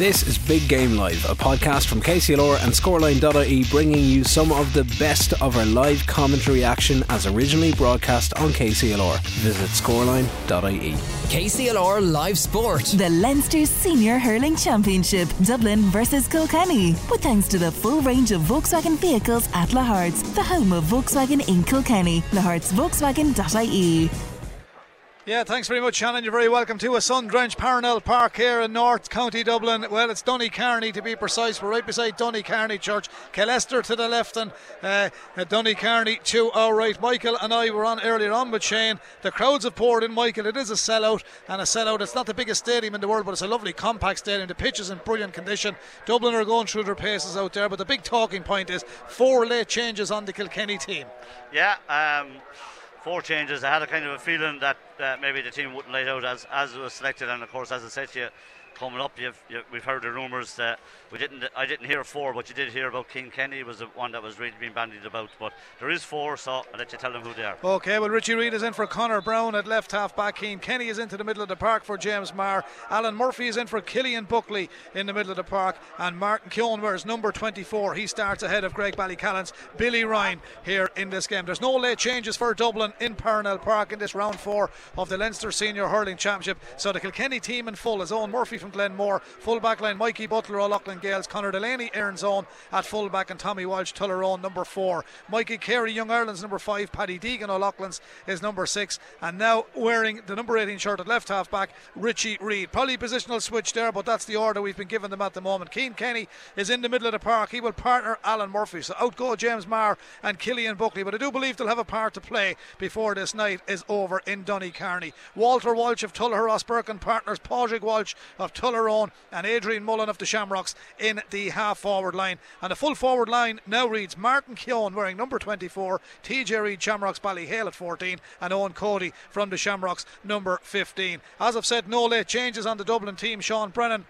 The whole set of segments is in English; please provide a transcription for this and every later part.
This is Big Game Live, a podcast from KCLR and Scoreline.ie bringing you some of the best of our live commentary action as originally broadcast on KCLR. Visit Scoreline.ie. KCLR Live Sport. The Leinster Senior Hurling Championship, Dublin versus Kilkenny. With thanks to the full range of Volkswagen vehicles at Lahart's, the home of Volkswagen in Kilkenny. Lahart'sVolkswagen.ie. Yeah, thanks very much, Shannon. You're very welcome to a sun drenched Parnell Park here in North County Dublin. Well, it's Donnycarney to be precise. We're right beside Donnycarney Church. Killester to the left and uh, Donnycarney to our right. Michael and I were on earlier on with Shane. The crowds have poured in, Michael. It is a sellout, and a sellout. It's not the biggest stadium in the world, but it's a lovely compact stadium. The pitch is in brilliant condition. Dublin are going through their paces out there, but the big talking point is four late changes on the Kilkenny team. Yeah, um, four changes. I had a kind of a feeling that uh, maybe the team wouldn't lay out as as was selected, and of course, as I said to you, coming up, you've, you, we've heard the rumours that we didn't. I didn't hear four, but you did hear about King Kenny was the one that was really being bandied about. But there is four, so I'll let you tell them who they are. Okay, well, Richie Reid is in for Conor Browne at left half back. Cian Kenny is into the middle of the park for James Marr. Alan Murphy is in for Killian Buckley in the middle of the park, and Martin Keoghan wears number 24. He starts ahead of Graigue-Ballycallan's. Billy Ryan here in this game. There's no late changes for Dublin in Parnell Park in this round four of the Leinster Senior Hurling Championship. So the Kilkenny team in full is Eoin Murphy from Glenmore, full back line Mikey Butler, O'Loughlin Gaels, Conor Delaney, Erin's Own at full back, and Tommy Walsh, Tullaroan, number four. Mikey Carey, Young Ireland's number five, Paddy Deegan, O'Loughlin's is number six, and now wearing the number 18 shirt at left half back, Richie Reid. Probably positional switch there, but that's the order we've been given them at the moment. Cian Kenny is in the middle of the park. He will partner Alan Murphy. So out go James Marr and Killian Buckley. But I do believe they'll have a part to play before this night is over in Donnycarney. Walter Walsh of Tullaher Birkin partners Padraig Walsh of Tullaroan and Adrian Mullen of the Shamrocks in the half forward line. And the full forward line now reads Martin Keoghan wearing number 24, TJ Reid Shamrocks Ballyhale at 14, and Eoin Cody from the Shamrocks number 15. As I've said, no late changes on the Dublin team. Sean Brennan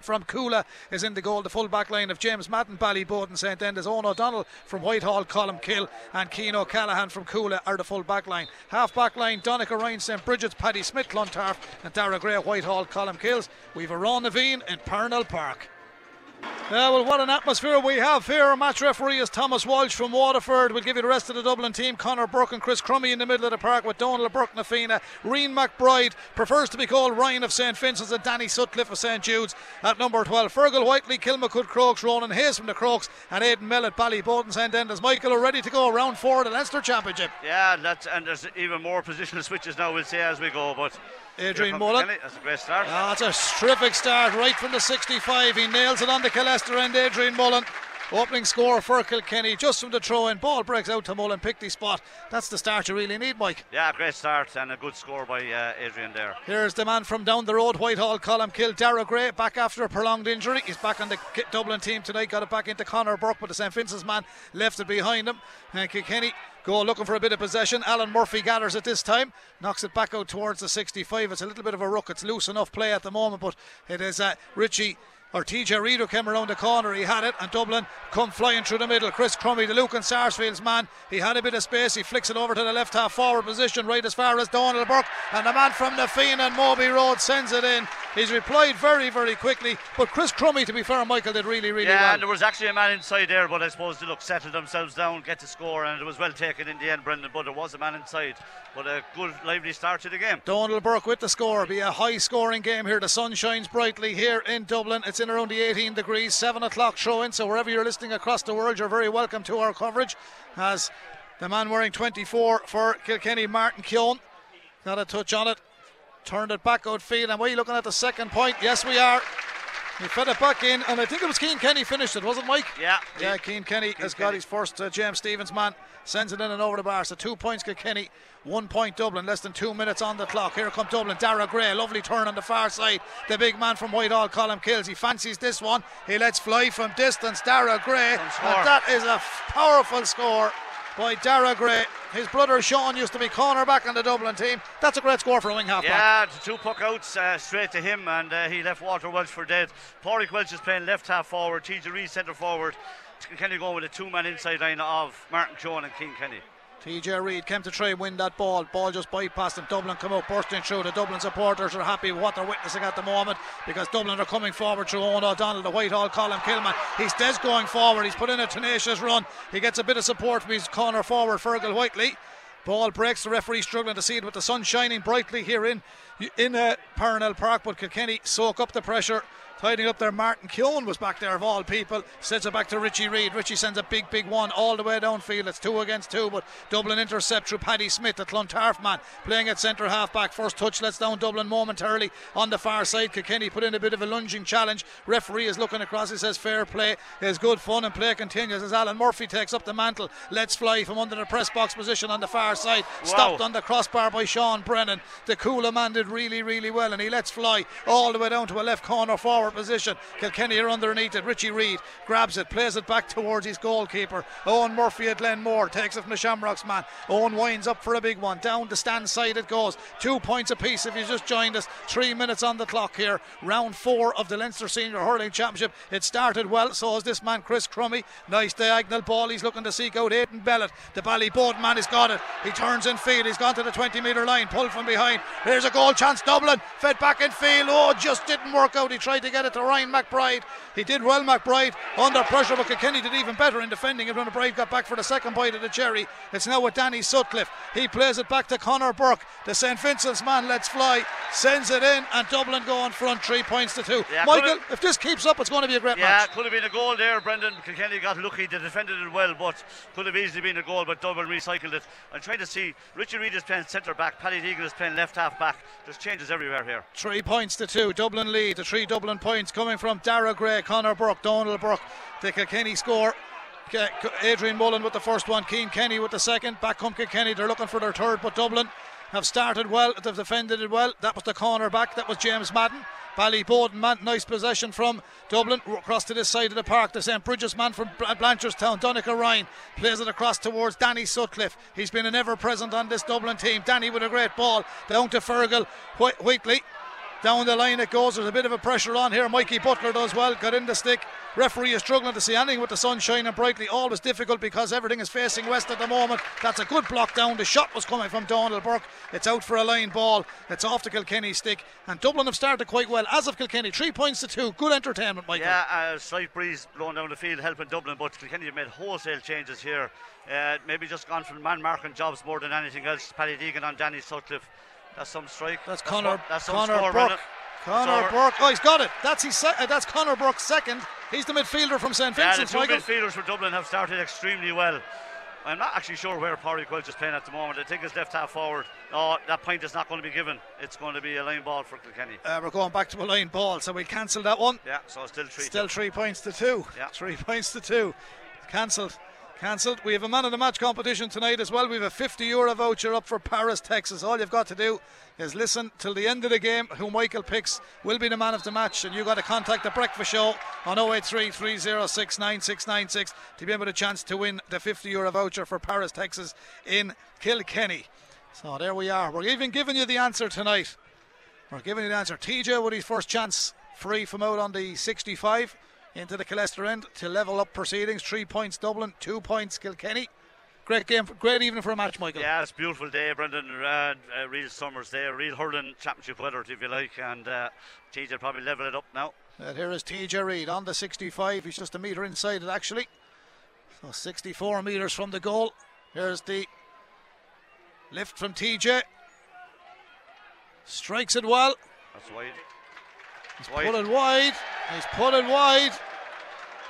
from Cuala is in the goal. The full back line of James Madden, Ballyboden, St Enda's Eoghan O'Donnell from Whitehall, Colmcille, and Cian O'Callaghan from Cuala are the full back line. Half back line, Donica Ryan, St Brigid's, Paddy Smith, Clontarf, and Daire Gray, Whitehall, Colmcille's. We've a Ron Naveen in Parnell Park. Yeah, well, what an atmosphere we have here. Our match referee is Thomas Walsh from Waterford. We'll give you the rest of the Dublin team. Conor Burke and Chris Crummey in the middle of the park with Donal Burke Na Fianna. Reen McBride prefers to be called Ryan of St. Vincent's and Danny Sutcliffe of St. Jude's at number 12. Fergal Whiteley, Kilmacud Crokes, Ronan Hayes from the Crokes, and Aidan Mellett, Ballyboden, St. Enda's. Michael are ready to go round four of the Leinster Championship. Yeah, that's and there's even more positional switches now. We'll see as we go, but. Adrian Mullen. That's a great start. Ah, that's a terrific start right from the 65. He nails it on the Killester and Adrian Mullen. Opening score for Kilkenny just from the throw in. Ball breaks out to Mullen, pick the spot. That's the start you really need, Mike. Yeah, great start and a good score by uh, Adrian there. Here's the man from down the road, Whitehall, Colmcille, Daire Gray, back after a prolonged injury. He's back on the Dublin team tonight, got it back into Conor Burke, but the St. Vincent's man left it behind him. And Kilkenny go looking for a bit of possession. Alan Murphy gathers it this time, knocks it back out towards the 65. It's a little bit of a ruck. It's loose enough play at the moment, but it is uh, Richie or TJ Reid came around the corner. He had it, and Dublin come flying through the middle. Chris Crummey, the Lucan Sarsfield's man, he had a bit of space. He flicks it over to the left half forward position, right as far as Donal Burke, and the man from the Fian and Mobhi Road sends it in. He's replied very, very quickly. But Chris Crummey, to be fair, Michael did really, really yeah, well. and there was actually a man inside there, but I suppose they look settled themselves down, get the score, and it was well taken in the end, Brendan. But there was a man inside. But a good, lively start to the game. Donal Burke with the score. Be a high scoring game here. The sun shines brightly here in Dublin. It's in around the 18 degrees, 7 o'clock showing. So wherever you're listening across the world, you're very welcome to our coverage. As the man wearing 24 for Kilkenny, Martin Keoghan, got a touch on it. Turned it back outfield, and we're looking at the second point. Yes, we are. He fed it back in, and I think it was Cian Kenny finished it, wasn't it, Mike? Yeah. Yeah, Cian Kenny has got his first. Uh, James Stephens man sends it in and over the bar. So two points, Kilkenny, one point Dublin. Less than two minutes on the clock. Here come Dublin. Daire Gray, lovely turn on the far side. The big man from Whitehall, Colmcille's. He fancies this one. He lets fly from distance. Daire Gray, and that is a powerful score by Daire Gray. His brother Sean used to be cornerback on the Dublin team. That's a great score for a wing half Yeah, two puck outs uh, straight to him, and uh, he left Walter Walsh for dead. Pádraig Walsh is playing left half forward, TJ Reid centre forward. Kenny going with a two man inside line of Martin Keoghan and Cian Kenny. TJ Reid came to try and win that ball. Ball just bypassed him. Dublin come out bursting through. The Dublin supporters are happy with what they're witnessing at the moment because Dublin are coming forward through Eoghan O'Donnell, the Whitehall Colin Kilman. He's Des going forward. He's put in a tenacious run. He gets a bit of support from his corner forward, Fergal Whiteley. Ball breaks. The referee struggling to see it with the sun shining brightly here in in uh, Parnell Park, but Kilkenny soak up the pressure Tidying up there, Martin Keoghan was back there of all people. Sends it back to Richie Reid. Richie sends a big, big one all the way downfield. It's two against two, but Dublin intercept through Paddy Smith, the Clontarf man, playing at centre half back. First touch lets down Dublin momentarily on the far side. Kilkenny put in a bit of a lunging challenge. Referee is looking across. He says fair play It's good fun and play continues as Alan Murphy takes up the mantle. Let's fly from under the press box position on the far side. Wow. Stopped on the crossbar by Sean Brennan. The Cuala man did really, really well, and he lets fly all the way down to a left corner forward position. Kilkenny are underneath it. Richie Reid grabs it, plays it back towards his goalkeeper. Eoin Murphy at Glenmore takes it from the Shamrocks man. Eoin winds up for a big one. Down the stand side it goes. Two points apiece if you just joined us. Three minutes on the clock here. Round four of the Leinster Senior Hurling Championship. It started well, so is this man Chris Crummey. Nice diagonal ball. He's looking to seek out Aidan Mellett. The Ballyboden man has got it. He turns in field. He's gone to the 20 metre line. Pulled from behind. Here's a goal chance. Dublin fed back in field. Oh, just didn't work out. He tried to get it to Ryan McBride. He did well, McBride, under pressure, but Kilkenny did even better in defending it when McBride got back for the second bite of the cherry. It's now with Danny Sutcliffe. He plays it back to Conor Burke. The St. Vincent's man lets fly, sends it in, and Dublin go on front, three points to two. Yeah, Michael, if this keeps up, it's going to be a great yeah, match. Yeah, could have been a goal there, Brendan. Kilkenny got lucky, they defended it well, but could have easily been a goal, but Dublin recycled it. I'm trying to see Richard Reid is playing centre back, Paddy Deegan is playing left half back. There's changes everywhere here. Three points to two. Dublin lead. The three Dublin points coming from Daire Gray, Connor Burke, Donal Burke. The Kilkenny score. Adrian Mullen with the first one, Cian Kenny with the second. Back come Kilkenny, they're looking for their third, but Dublin have started well, they've defended it well. That was the corner back, that was James Madden. Ballyboden man, nice possession from Dublin across to this side of the park. The St Brigid's man from Blanchardstown, Donica Ryan, plays it across towards Danny Sutcliffe. He's been an ever present on this Dublin team. Danny with a great ball down to Fergal Whiteley. Down the line it goes. There's a bit of a pressure on here. Mikey Butler does well. Got in the stick. Referee is struggling to see anything with the sun shining brightly. Always difficult because everything is facing west at the moment. That's a good block down. The shot was coming from Donal Burke. It's out for a line ball. It's off the Kilkenny stick. And Dublin have started quite well. As of Kilkenny, three points to two. Good entertainment, Michael. Yeah, a slight breeze blowing down the field helping Dublin, but Kilkenny have made wholesale changes here. Uh, maybe just gone from man marking jobs more than anything else. Paddy Deegan on Danny Sutcliffe. That's some strike. That's, that's Conor. That's Conor Burke. Conor Burke. Oh, he's got it. That's his. Se- uh, that's Conor Burke's second. He's the midfielder from St Vincent's. Yeah, the two midfielders for Dublin have started extremely well. I'm not actually sure where Parry Quelch is playing at the moment. I think it's left half forward. No, that point is not going to be given. It's going to be a line ball for Kilkenny. Uh, we're going back to a line ball, so we cancel that one. Yeah, so still three. Still three points to two. Yeah, three points to two. Cancelled. Cancelled. We have a man of the match competition tonight as well. We have a 50 euro voucher up for Paris, Texas. All you've got to do is listen till the end of the game. Who Michael picks will be the man of the match, and you've got to contact the Breakfast Show on 083 306 9696 to be able to chance to win the 50 euro voucher for Paris, Texas in Kilkenny. So there we are. We're even giving you the answer tonight. We're giving you the answer. TJ with his first chance free from out on the 65 into the Killester end to level up proceedings. Three points Dublin, two points Kilkenny. Great game, great evening for a match, Michael. Yeah, it's a beautiful day, Brendan. Uh, uh, real summer's day, real hurling championship weather, if you like, and uh, TJ probably level it up now. And here is TJ Reid on the 65. He's just a metre inside it, actually. So 64 metres from the goal. Here's the lift from TJ. Strikes it well. That's wide. He's wide. it wide. He's put it wide.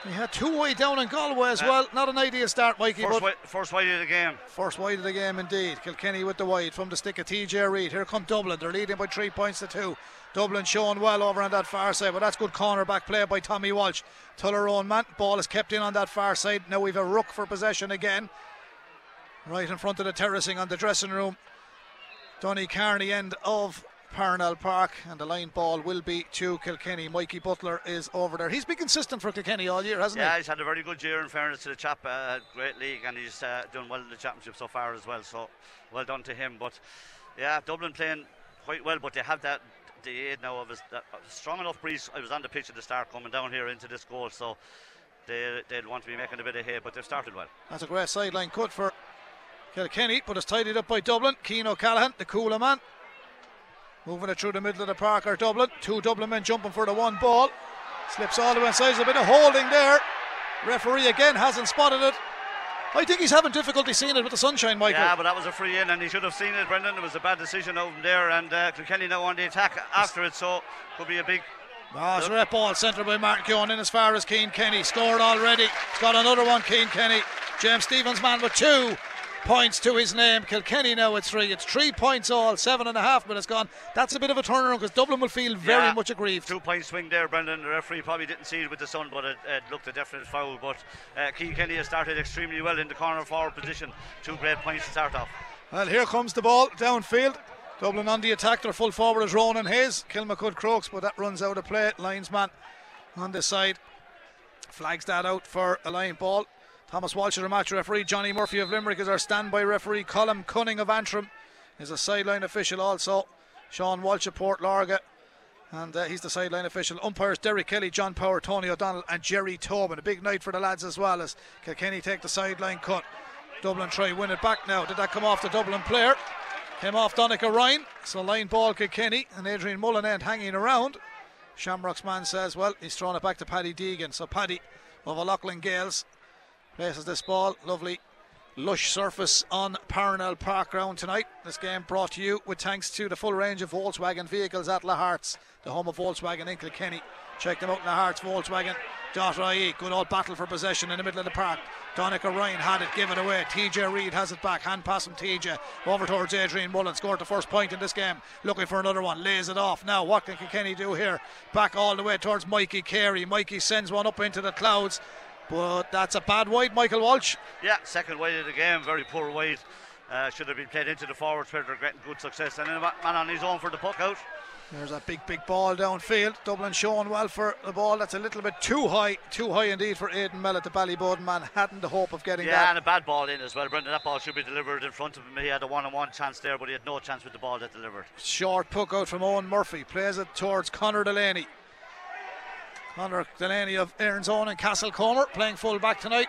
He had two wide down in Galway as uh, well. Not an ideal start, Mikey. First, wide, first wide of the game. First wide of the game, indeed. Kilkenny with the wide from the stick of TJ Reid. Here come Dublin. They're leading by three points to two. Dublin showing well over on that far side, but that's good corner back play by Tommy Walsh. Tullaroan man. Ball is kept in on that far side. Now we've a ruck for possession again. Right in front of the terracing on the dressing room. Donnycarney end of Parnell Park, and the line ball will be to Kilkenny. Mikey Butler is over there. He's been consistent for Kilkenny all year, hasn't yeah, he? Yeah, he's had a very good year in fairness to the chap. Uh, great league, and he's uh, done well in the championship so far as well. So well done to him. But yeah, Dublin playing quite well, but they have that the aid now of a, strong enough breeze. I was on the pitch at the start coming down here into this goal, so they, they'd want to be making a bit of hay, but they've started well. That's a great sideline cut for Kilkenny, but it's tidied up by Dublin. Cian O'Callaghan, the Cuala man. Moving it through the middle of the park are Dublin. Two Dublin men jumping for the one ball. Slips all the way inside. There's a bit of holding there. Referee again hasn't spotted it. I think he's having difficulty seeing it with the sunshine, Michael. Yeah, but that was a free in, and he should have seen it, Brendan. It was a bad decision over there, and uh, Kilkenny now on the attack after it, so could be a big. Oh, it's a red ball centred by Martin Keoghan in as far as Cian Kenny. Scored already. He's got another one, Cian Kenny. James Stephens man with two points to his name. Kilkenny now at three. It's three points all, seven and a half minutes gone. That's a bit of a turnaround because Dublin will feel very Yeah, much aggrieved. Two point swing there, Brendan. The referee probably didn't see it with the sun, but it, it looked a definite foul. But uh, Cian Kenny has started extremely well in the corner forward position. Two great points to start off. Well, here comes the ball downfield. Dublin on the attack. Their full forward is Ronan Hayes. Kilmacud Crokes, but that runs out of play. Linesman on the side flags that out for a line ball. Thomas Walsh is our match referee. Johnny Murphy of Limerick is our standby referee. Colin Cunning of Antrim is a sideline official also. Sean Walsh of Port Láirge. And uh, he's the sideline official. Umpires Derek Kelly, John Power, Tony O'Donnell, and Jerry Tobin. A big night for the lads as well as Kilkenny take the sideline cut. Dublin try win it back now. Did that come off the Dublin player? Came off Donica Ryan. So line ball Kilkenny and Adrian Mullen end hanging around. Shamrock's man says, well, he's thrown it back to Paddy Deegan. So Paddy of O'Loughlin Gales places this ball. Lovely lush surface on Parnell Park ground tonight. This game brought to you with thanks to the full range of Volkswagen vehicles at Lahart's, the home of Volkswagen in Kilkenny. Check them out Lahart's Volkswagen.ie. Good old battle for possession in the middle of the park. Donica Ryan had it give it away. TJ Reid has it back. Hand pass from TJ over towards Adrian Mullen. Scored the first point in this game. Looking for another one. Lays it off. Now, what can Kilkenny do here? Back all the way towards Mikey Carey. Mikey sends one up into the clouds. But that's a bad wide, Michael Walsh. Yeah, second wide of the game, very poor wide. Uh, should have been played into the forwards where they're getting good success. And then a man on his own for the puck out. There's a big, big ball downfield. Dublin showing well for the ball. That's a little bit too high, too high indeed for Aidan Mellett, the Ballyboden man. Hadn't the hope of getting Yeah, that. and a bad ball in as well, Brendan. That ball should be delivered in front of him. He had a one-on-one chance there, but he had no chance with the ball that delivered. Short puck out from Eoin Murphy. Plays it towards Conor Delaney. Conor Delaney of Erin's Own and Castlecomer playing full back tonight.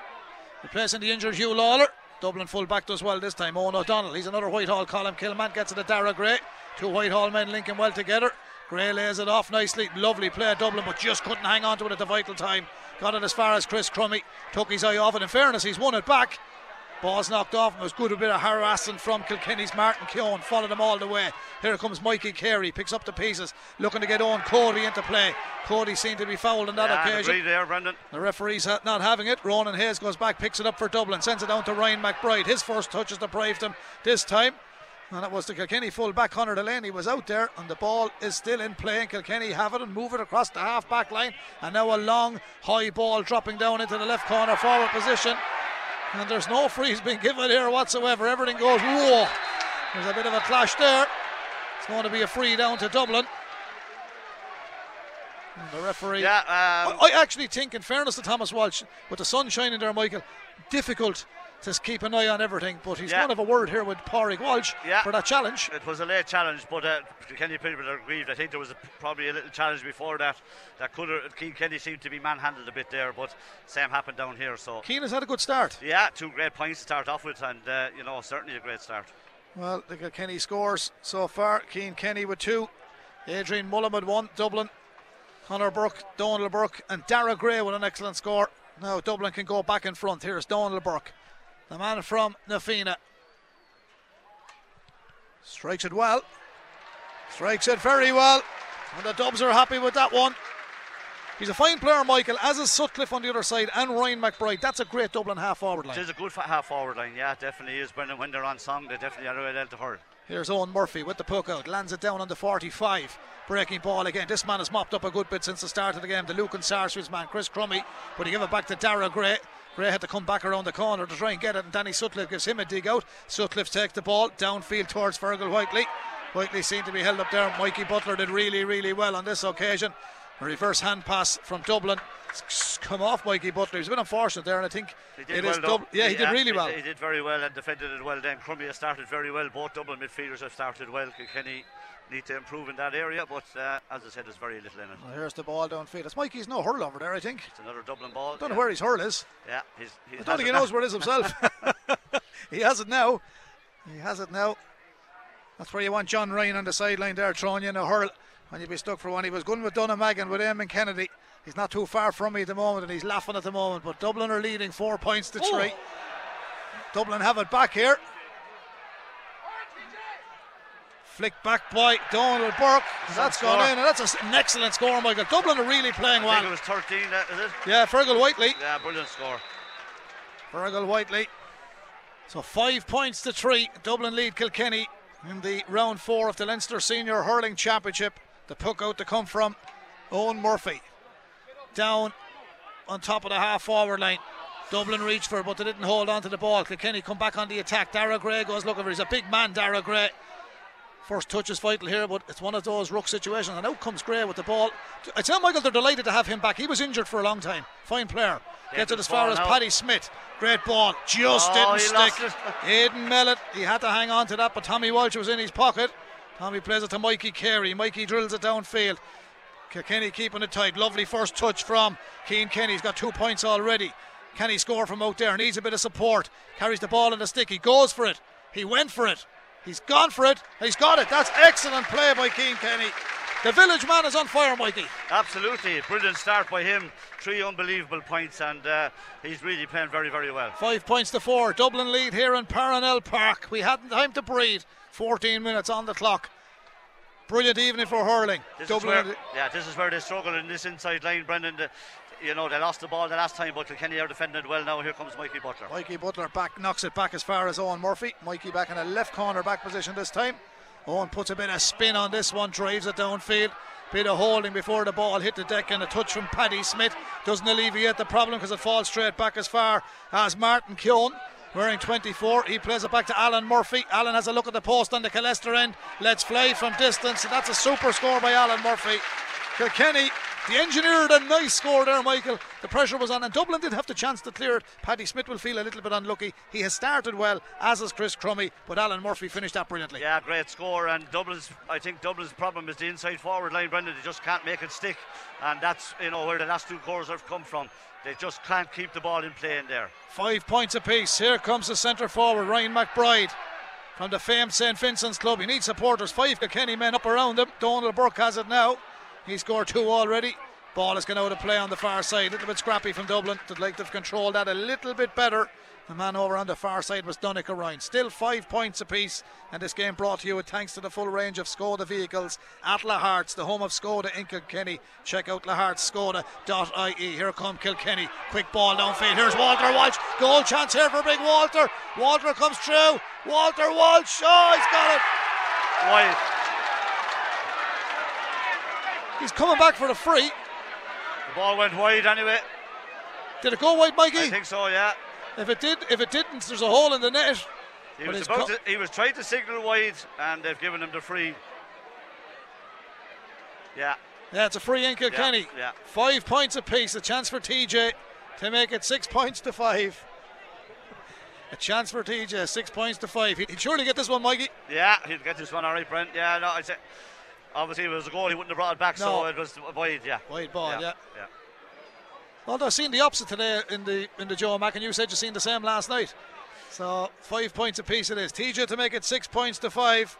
Replacing the injured Hugh Lawlor. Dublin full back does well this time. Eoghan O'Donnell. He's another Whitehall column. Kilman gets it to Daire Gray. Two Whitehall men linking well together. Gray lays it off nicely. Lovely play Dublin, but just couldn't hang on to it at the vital time. Got it as far as Chris Crummey. Took his eye off it. In fairness, he's won it back. Ball's knocked off. It was good a bit of harassing from Kilkenny's Martin Keoghan. Followed him all the way. Here comes Mikey Carey. Picks up the pieces. Looking to get on Cody into play. Cody seemed to be fouled on that yeah, occasion. there, Brendan. The referee's not having it. Ronan Hayes goes back, picks it up for Dublin, sends it down to Ryan McBride. His first touch has deprived him this time. And it was the Kilkenny full back. Conor Delaney was out there, and the ball is still in play. And Kilkenny have it and move it across the half back line. And now a long, high ball dropping down into the left corner forward position. And there's no freeze being given here whatsoever. Everything goes whoa. There's a bit of a clash there. It's going to be a free down to Dublin. And the referee. Yeah, um, I, I actually think, in fairness to Thomas Walsh, with the sun shining there, Michael, difficult to keep an eye on everything. But he's Yeah. going to have a word here with Pádraig Walsh Yeah. for that challenge. It was a late challenge, but uh, Kenny people are aggrieved. I think there was a, probably a little challenge before that. That could have Cian Kenny seemed to be manhandled a bit there, but same happened down here. So Cian has had a good start. yeah, two great points to start off with, and uh, you know certainly a great start. Well, the Kenny scores so far. Cian Kenny with two. Adrian Mullen with one. Dublin. Conor Burke, Donal Burke, and Daire Gray with an excellent score. Now Dublin can go back in front. Here's Donal Burke, the man from Na Fianna. Strikes it well. Strikes it very well. And the Dubs are happy with that one. He's a fine player, Michael, as is Sutcliffe on the other side and Ryan McBride. That's a great Dublin half forward line. It is a good half forward line, yeah, definitely is. When they're on song, they definitely are well out to hurl. Here's Eoin Murphy with the poke out, lands it down on the 45. Breaking ball again. This man has mopped up a good bit since the start of the game. The Lucan Sarsfields man, Chris Crummey, but he gave it back to Daire Gray. Gray had to come back around the corner to try and get it, and Danny Sutcliffe gives him a dig out. Sutcliffe takes the ball downfield towards Fergal Whiteley. Whiteley seemed to be held up there. Mikey Butler did really, really well on this occasion. A reverse hand pass from Dublin. It's come off Mikey Butler. He was a bit unfortunate there, and I think it well is though. Dub- Yeah, he did really well. He, did very well and defended it well. Then Crummey has started very well. Both Dublin midfielders have started well. Kilkenny need to improve in that area, but uh, as I said, there's very little in it. Well, here's the ball downfield. It's Mikey's no hurl over there, I think. It's another Dublin ball. Don't yeah. know where his hurl is. Yeah, he's, he I don't think he it now. knows where it is himself. he has it now. He has it now. That's where you want John Ryan on the sideline there, throwing you in a hurl when you be stuck for one. He was going with Dunnamaggin with Eamon Kennedy. He's not too far from me at the moment and he's laughing at the moment. But Dublin are leading four points to three. Dublin have it back here. Flick back by Donal Burke. That's score. gone in, and that's an excellent score, Michael. Dublin are really playing I think it well. was 13, uh, is it? Yeah, Fergal Whiteley. Yeah, brilliant score. Fergal Whiteley. So five points to three. Dublin lead Kilkenny in the round four of the Leinster Senior Hurling Championship. The puck out to come from Eoin Murphy. Down on top of the half forward line. Dublin reached for it, but they didn't hold on to the ball. Kilkenny come back on the attack. Daire Gray goes looking for it. He's a big man, Daire Gray. First touch is vital here, but it's one of those ruck situations. And out comes Gray with the ball. I tell Michael they're delighted to have him back. He was injured for a long time. Fine player. Gets it as far as now. Paddy Smith. Great ball. Just Oh, didn't stick. Aidan Mellett, he had to hang on to that, but Tommy Walsh was in his pocket. Tommy plays it to Mikey Carey. Mikey drills it downfield. Kenny keeping it tight. Lovely first touch from Cian Kenny. He's got two points already. Can he score from out there? Needs a bit of support. Carries the ball in the stick. He goes for it. He went for it. He's gone for it. He's got it. That's excellent play by Cian Kenny. The village man is on fire, Mikey. Absolutely. Brilliant start by him. Three unbelievable points, and uh, he's really playing very, very well. Five points to four. Dublin lead here in Parnell Park. We hadn't time to breathe. 14 minutes on the clock. Brilliant evening for hurling. This is Dublin. where, yeah, this is where they struggle in this inside line, Brendan. The, you know, they lost the ball the last time, but Kilkenny are defending well now. Here comes Mikey Butler. Mikey Butler back knocks it back as far as Eoin Murphy. Mikey back in a left corner back position this time. Eoin puts a bit of spin on this one, drives it downfield. Bit of holding before the ball hit the deck and a touch from Paddy Smith doesn't alleviate the problem because it falls straight back as far as Martin Keoghan. Wearing 24, he plays it back to Alan Murphy. Alan has a look at the post on the Killester end. Let's fly from distance. That's a super score by Alan Murphy. Kilkenny, the engineered a nice score there, Michael. The pressure was on, and Dublin did have the chance to clear it. Paddy Smith will feel a little bit unlucky. He has started well, as has Chris Crummy, but Alan Murphy finished that brilliantly. Yeah, great score. And Dublin's, I think Dublin's problem is the inside forward line, Brendan. They just can't make it stick, and that's you know where the last two goals have come from. They just can't keep the ball in play in there. Five points apiece. Here comes the centre forward, Ryan McBride. From the famed St. Vincent's Club. He needs supporters. Five Kilkenny men up around him. Donal Burke has it now. He scored two already. Ball is going out of play on the far side. A little bit scrappy from Dublin. They'd like to have controlled that a little bit better. The man over on the far side was Donica Ryan. Still five points apiece. And this game brought to you thanks to the full range of Skoda vehicles at Lahart's, the home of Skoda in Kilkenny. Check out lahartskoda.ie. Here come Kilkenny. Quick ball downfield. Here's Walter Walsh. Goal chance here for big Walter. Walter comes through. Walter Walsh. Oh, he's got it. Wide. He's coming back for the free. The ball went wide anyway. Did it go wide, Mikey? I think so. Yeah. If it did, if it didn't, there's a hole in the net. He was about to, he was trying to signal wide, and they've given him the free. Yeah. Yeah, it's a free in Kilkenny. yeah. Five points apiece. A chance for TJ to make it six points to five. A chance for TJ, six points to five. He'd surely get this one, Mikey. Yeah, he'd get this one all right, Brent. Yeah, no, I say, obviously if it was a goal, he wouldn't have brought it back, so it was wide. Yeah. Wide ball, yeah. yeah. Although I've seen the opposite today in the in the Joe Mack, and you said you seen the same last night. So five points apiece it is. TJ to make it six points to five.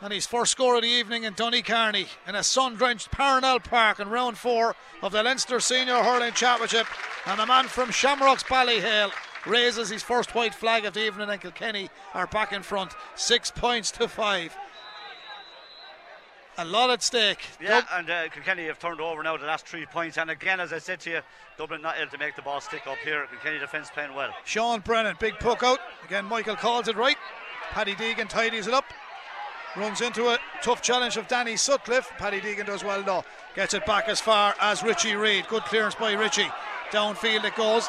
And his first score of the evening in Donnycarney in a sun-drenched Parnell Park in round four of the Leinster Senior Hurling Championship. And the man from Shamrocks Ballyhale raises his first white flag of the evening and Kilkenny are back in front. Six points to five. A lot at stake. Yeah, Dub- and uh, Kilkenny have turned over now the last three points. And again, as I said to you, Dublin not able to make the ball stick up here. Kilkenny defence playing well. Sean Brennan, big puck out. Again, Michael calls it right. Paddy Deegan tidies it up. Runs into a tough challenge of Danny Sutcliffe. Paddy Deegan does well though. Gets it back as far as Richie Reid. Good clearance by Richie. Downfield it goes.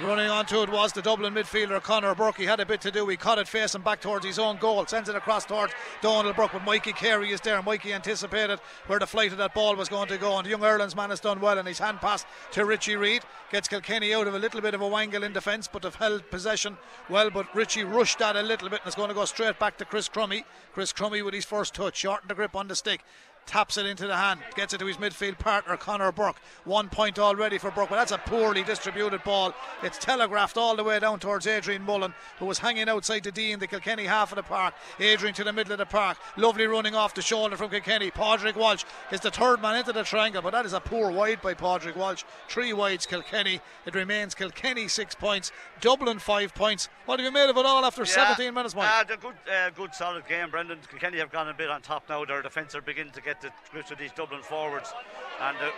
Running onto it was the Dublin midfielder Conor Burke. He had a bit to do. He caught it facing back towards his own goal. Sends it across towards Donal Burke. But Mikey Carey is there. Mikey anticipated where the flight of that ball was going to go. And young Ireland's man has done well. And his hand pass to Richie Reid gets Kilkenny out of a little bit of a wangle in defence, but have held possession well. But Richie rushed that a little bit and it's going to go straight back to Chris Crummey. Chris Crummey with his first touch. Shortened the grip on the stick. Taps it into the hand, gets it to his midfield partner, Conor Burke. One point already for Burke, but that's a poorly distributed ball. It's telegraphed all the way down towards Adrian Mullen, who was hanging outside the D in the Kilkenny half of the park. Adrian to the middle of the park. Lovely running off the shoulder from Kilkenny. Padraig Walsh is the third man into the triangle, but that is a poor wide by Padraig Walsh. Three wides Kilkenny. It remains Kilkenny six points, Dublin five points. What have you made of it all after 17 minutes, Mike? Uh, good, uh, good solid game, Brendan. Kilkenny have gone a bit on top now. Their defence are beginning to get the grips of these Dublin forwards, and uh,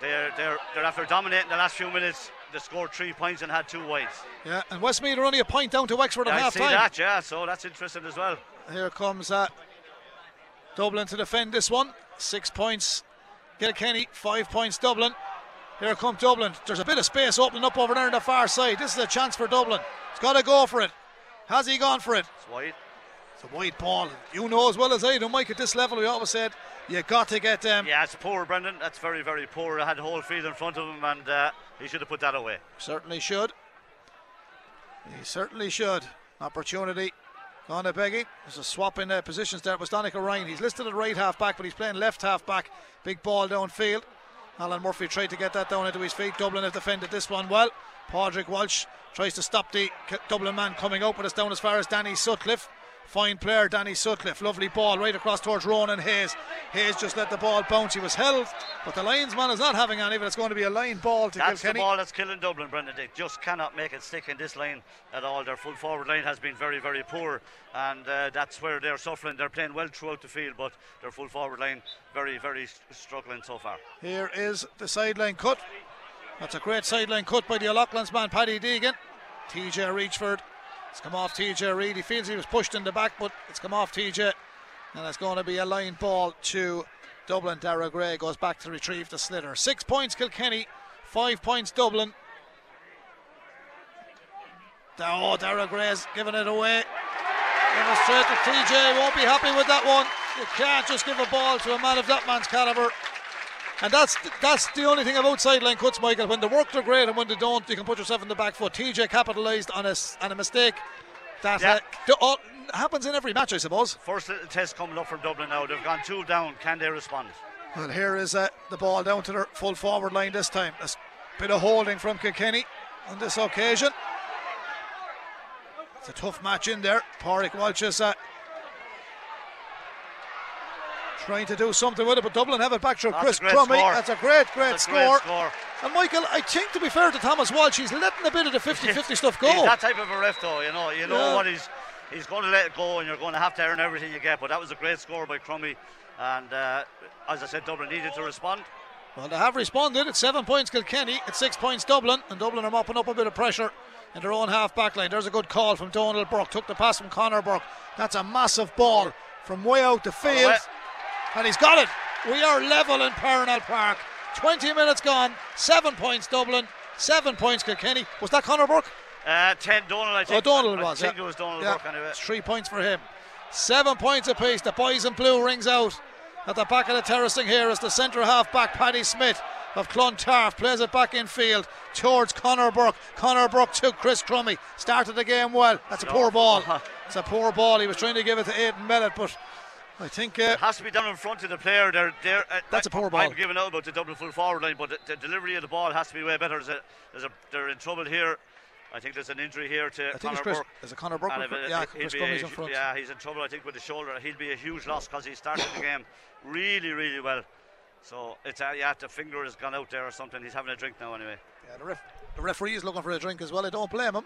they're they're they're after dominating the last few minutes. They scored three points and had two wides. Yeah, and Westmeath are only a point down to Wexford at I half see time. that, yeah. So that's interesting as well. Here comes uh, Dublin to defend this one. Six points. Kilkenny, five points Dublin. Here comes Dublin. There's a bit of space opening up over there on the far side. This is a chance for Dublin. He's got to go for it. Has he gone for it? It's wide. It's a wide ball. You know as well as I do, Mike, at this level, we always said you got to get them. Yeah, it's poor, Brendan. That's very, very poor. I had the whole field in front of him, and uh, he should have put that away. Certainly should. He certainly should. Opportunity. Gone to Beggy. There's a swap in uh, positions there. It was Donica Ryan. He's listed at right half back, but he's playing left half back. Big ball downfield. Alan Murphy tried to get that down into his feet. Dublin have defended this one well. Padraig Walsh tries to stop the Dublin man coming out, but it's down as far as Danny Sutcliffe. Fine player, Danny Sutcliffe. Lovely ball right across towards Ronan Hayes. Hayes just let the ball bounce. He was held, but the linesman is not having any, but it's going to be a line ball to That's Kilkenny. the ball that's killing Dublin, Brendan. They just cannot make it stick in this line at all. Their full forward line has been very, very poor, and uh, that's where they're suffering. They're playing well throughout the field, but their full forward line very, very struggling so far. Here is the sideline cut. That's a great sideline cut by the O'Loughlin's man, Paddy Deegan. TJ Reachford. It's come off TJ Reid. He feels he was pushed in the back, but it's come off TJ. And it's going to be a line ball to Dublin. Daire Gray goes back to retrieve the sliotar. Six points Kilkenny, five points Dublin. Oh, Daire Gray's giving it away. Giving it straight to TJ. Won't be happy with that one. You can't just give a ball to a man of that man's calibre. And that's that's the only thing about sideline cuts, Michael. When they work, they're great, and when they don't, you can put yourself in the back foot. TJ capitalised on a s- on a mistake that Yeah. uh, all- happens in every match, I suppose. First little test coming up from Dublin now. They've gone two down. Can they respond? Well, here is uh, the ball down to their full forward line this time. A bit of holding from Kilkenny on this occasion. It's a tough match in there. Pádraig Walsh is uh, trying to do something with it, but Dublin have it back through Chris Crummey. That's a great, great That's score. great score. And Michael, I think to be fair to Thomas Walsh, he's letting a bit of the 50-50 stuff go. He's that type of a ref, though. You know, you know Yeah. what he's he's going to let it go, and you're going to have to earn everything you get. But that was a great score by Crummey, and uh, as I said, Dublin needed to respond. Well, they have responded. It's seven points Kilkenny, it's six points Dublin, and Dublin are mopping up a bit of pressure in their own half back line. There's a good call from Donal Burke. Took the pass from Conor Burke. That's a massive ball from way out the field. And he's got it. We are level in Parnell Park. 20 minutes gone. Seven points Dublin. Seven points Kilkenny. Was that Conor Burke? Uh, Ten Donal, I Oh, think. Donal I, was. I think yeah. it was Donal Yeah, Burke anyway. It's three points for him. Seven points apiece. The boys in blue rings out at the back of the terracing here as the centre half back Paddy Smith of Clontarf plays it back in field towards Conor Burke. Conor Burke took Chris Crummey. Started the game well. That's a poor ball. It's a poor ball. He was trying to give it to Aidan Mellett, but I think uh, It has to be done in front of the player. They're, they're, uh, That's a poor ball. I'm giving out about the double full forward line, but the, the delivery of the ball has to be way better. There's a, there's a, they're in trouble here. I think there's an injury here to I think Conor it's Chris. Burke. Is it Conor Burke? If yeah, Chris a in front. Yeah, he's in trouble. I think with the shoulder. He'll be a huge loss because he started the game really, really well. So it's uh, yeah, the finger has gone out there or something. He's having a drink now anyway. Yeah, the, ref- the referee is looking for a drink as well. I don't blame him.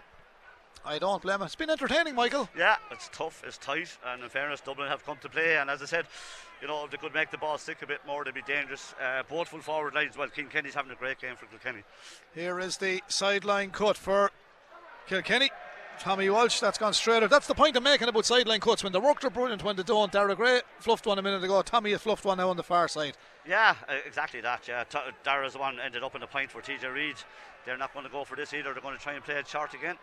I don't blame him. It's been entertaining, Michael. Yeah, it's tough, it's tight, and in fairness, Dublin have come to play. And as I said, you know, if they could make the ball stick a bit more, they'd be dangerous. Uh, both full forward lines. Well, King Kenny's having a great game for Kilkenny. Here is the sideline cut for Kilkenny. Tommy Walsh, that's gone straight out. That's the point I'm making about sideline cuts. When they work, they're brilliant. When they don't, Daire Gray fluffed one a minute ago. Tommy has fluffed one now on the far side. Yeah, uh, exactly that. Yeah, T- Daire's one ended up in a point for TJ Reid. They're not going to go for this either. They're going to try and play it short again.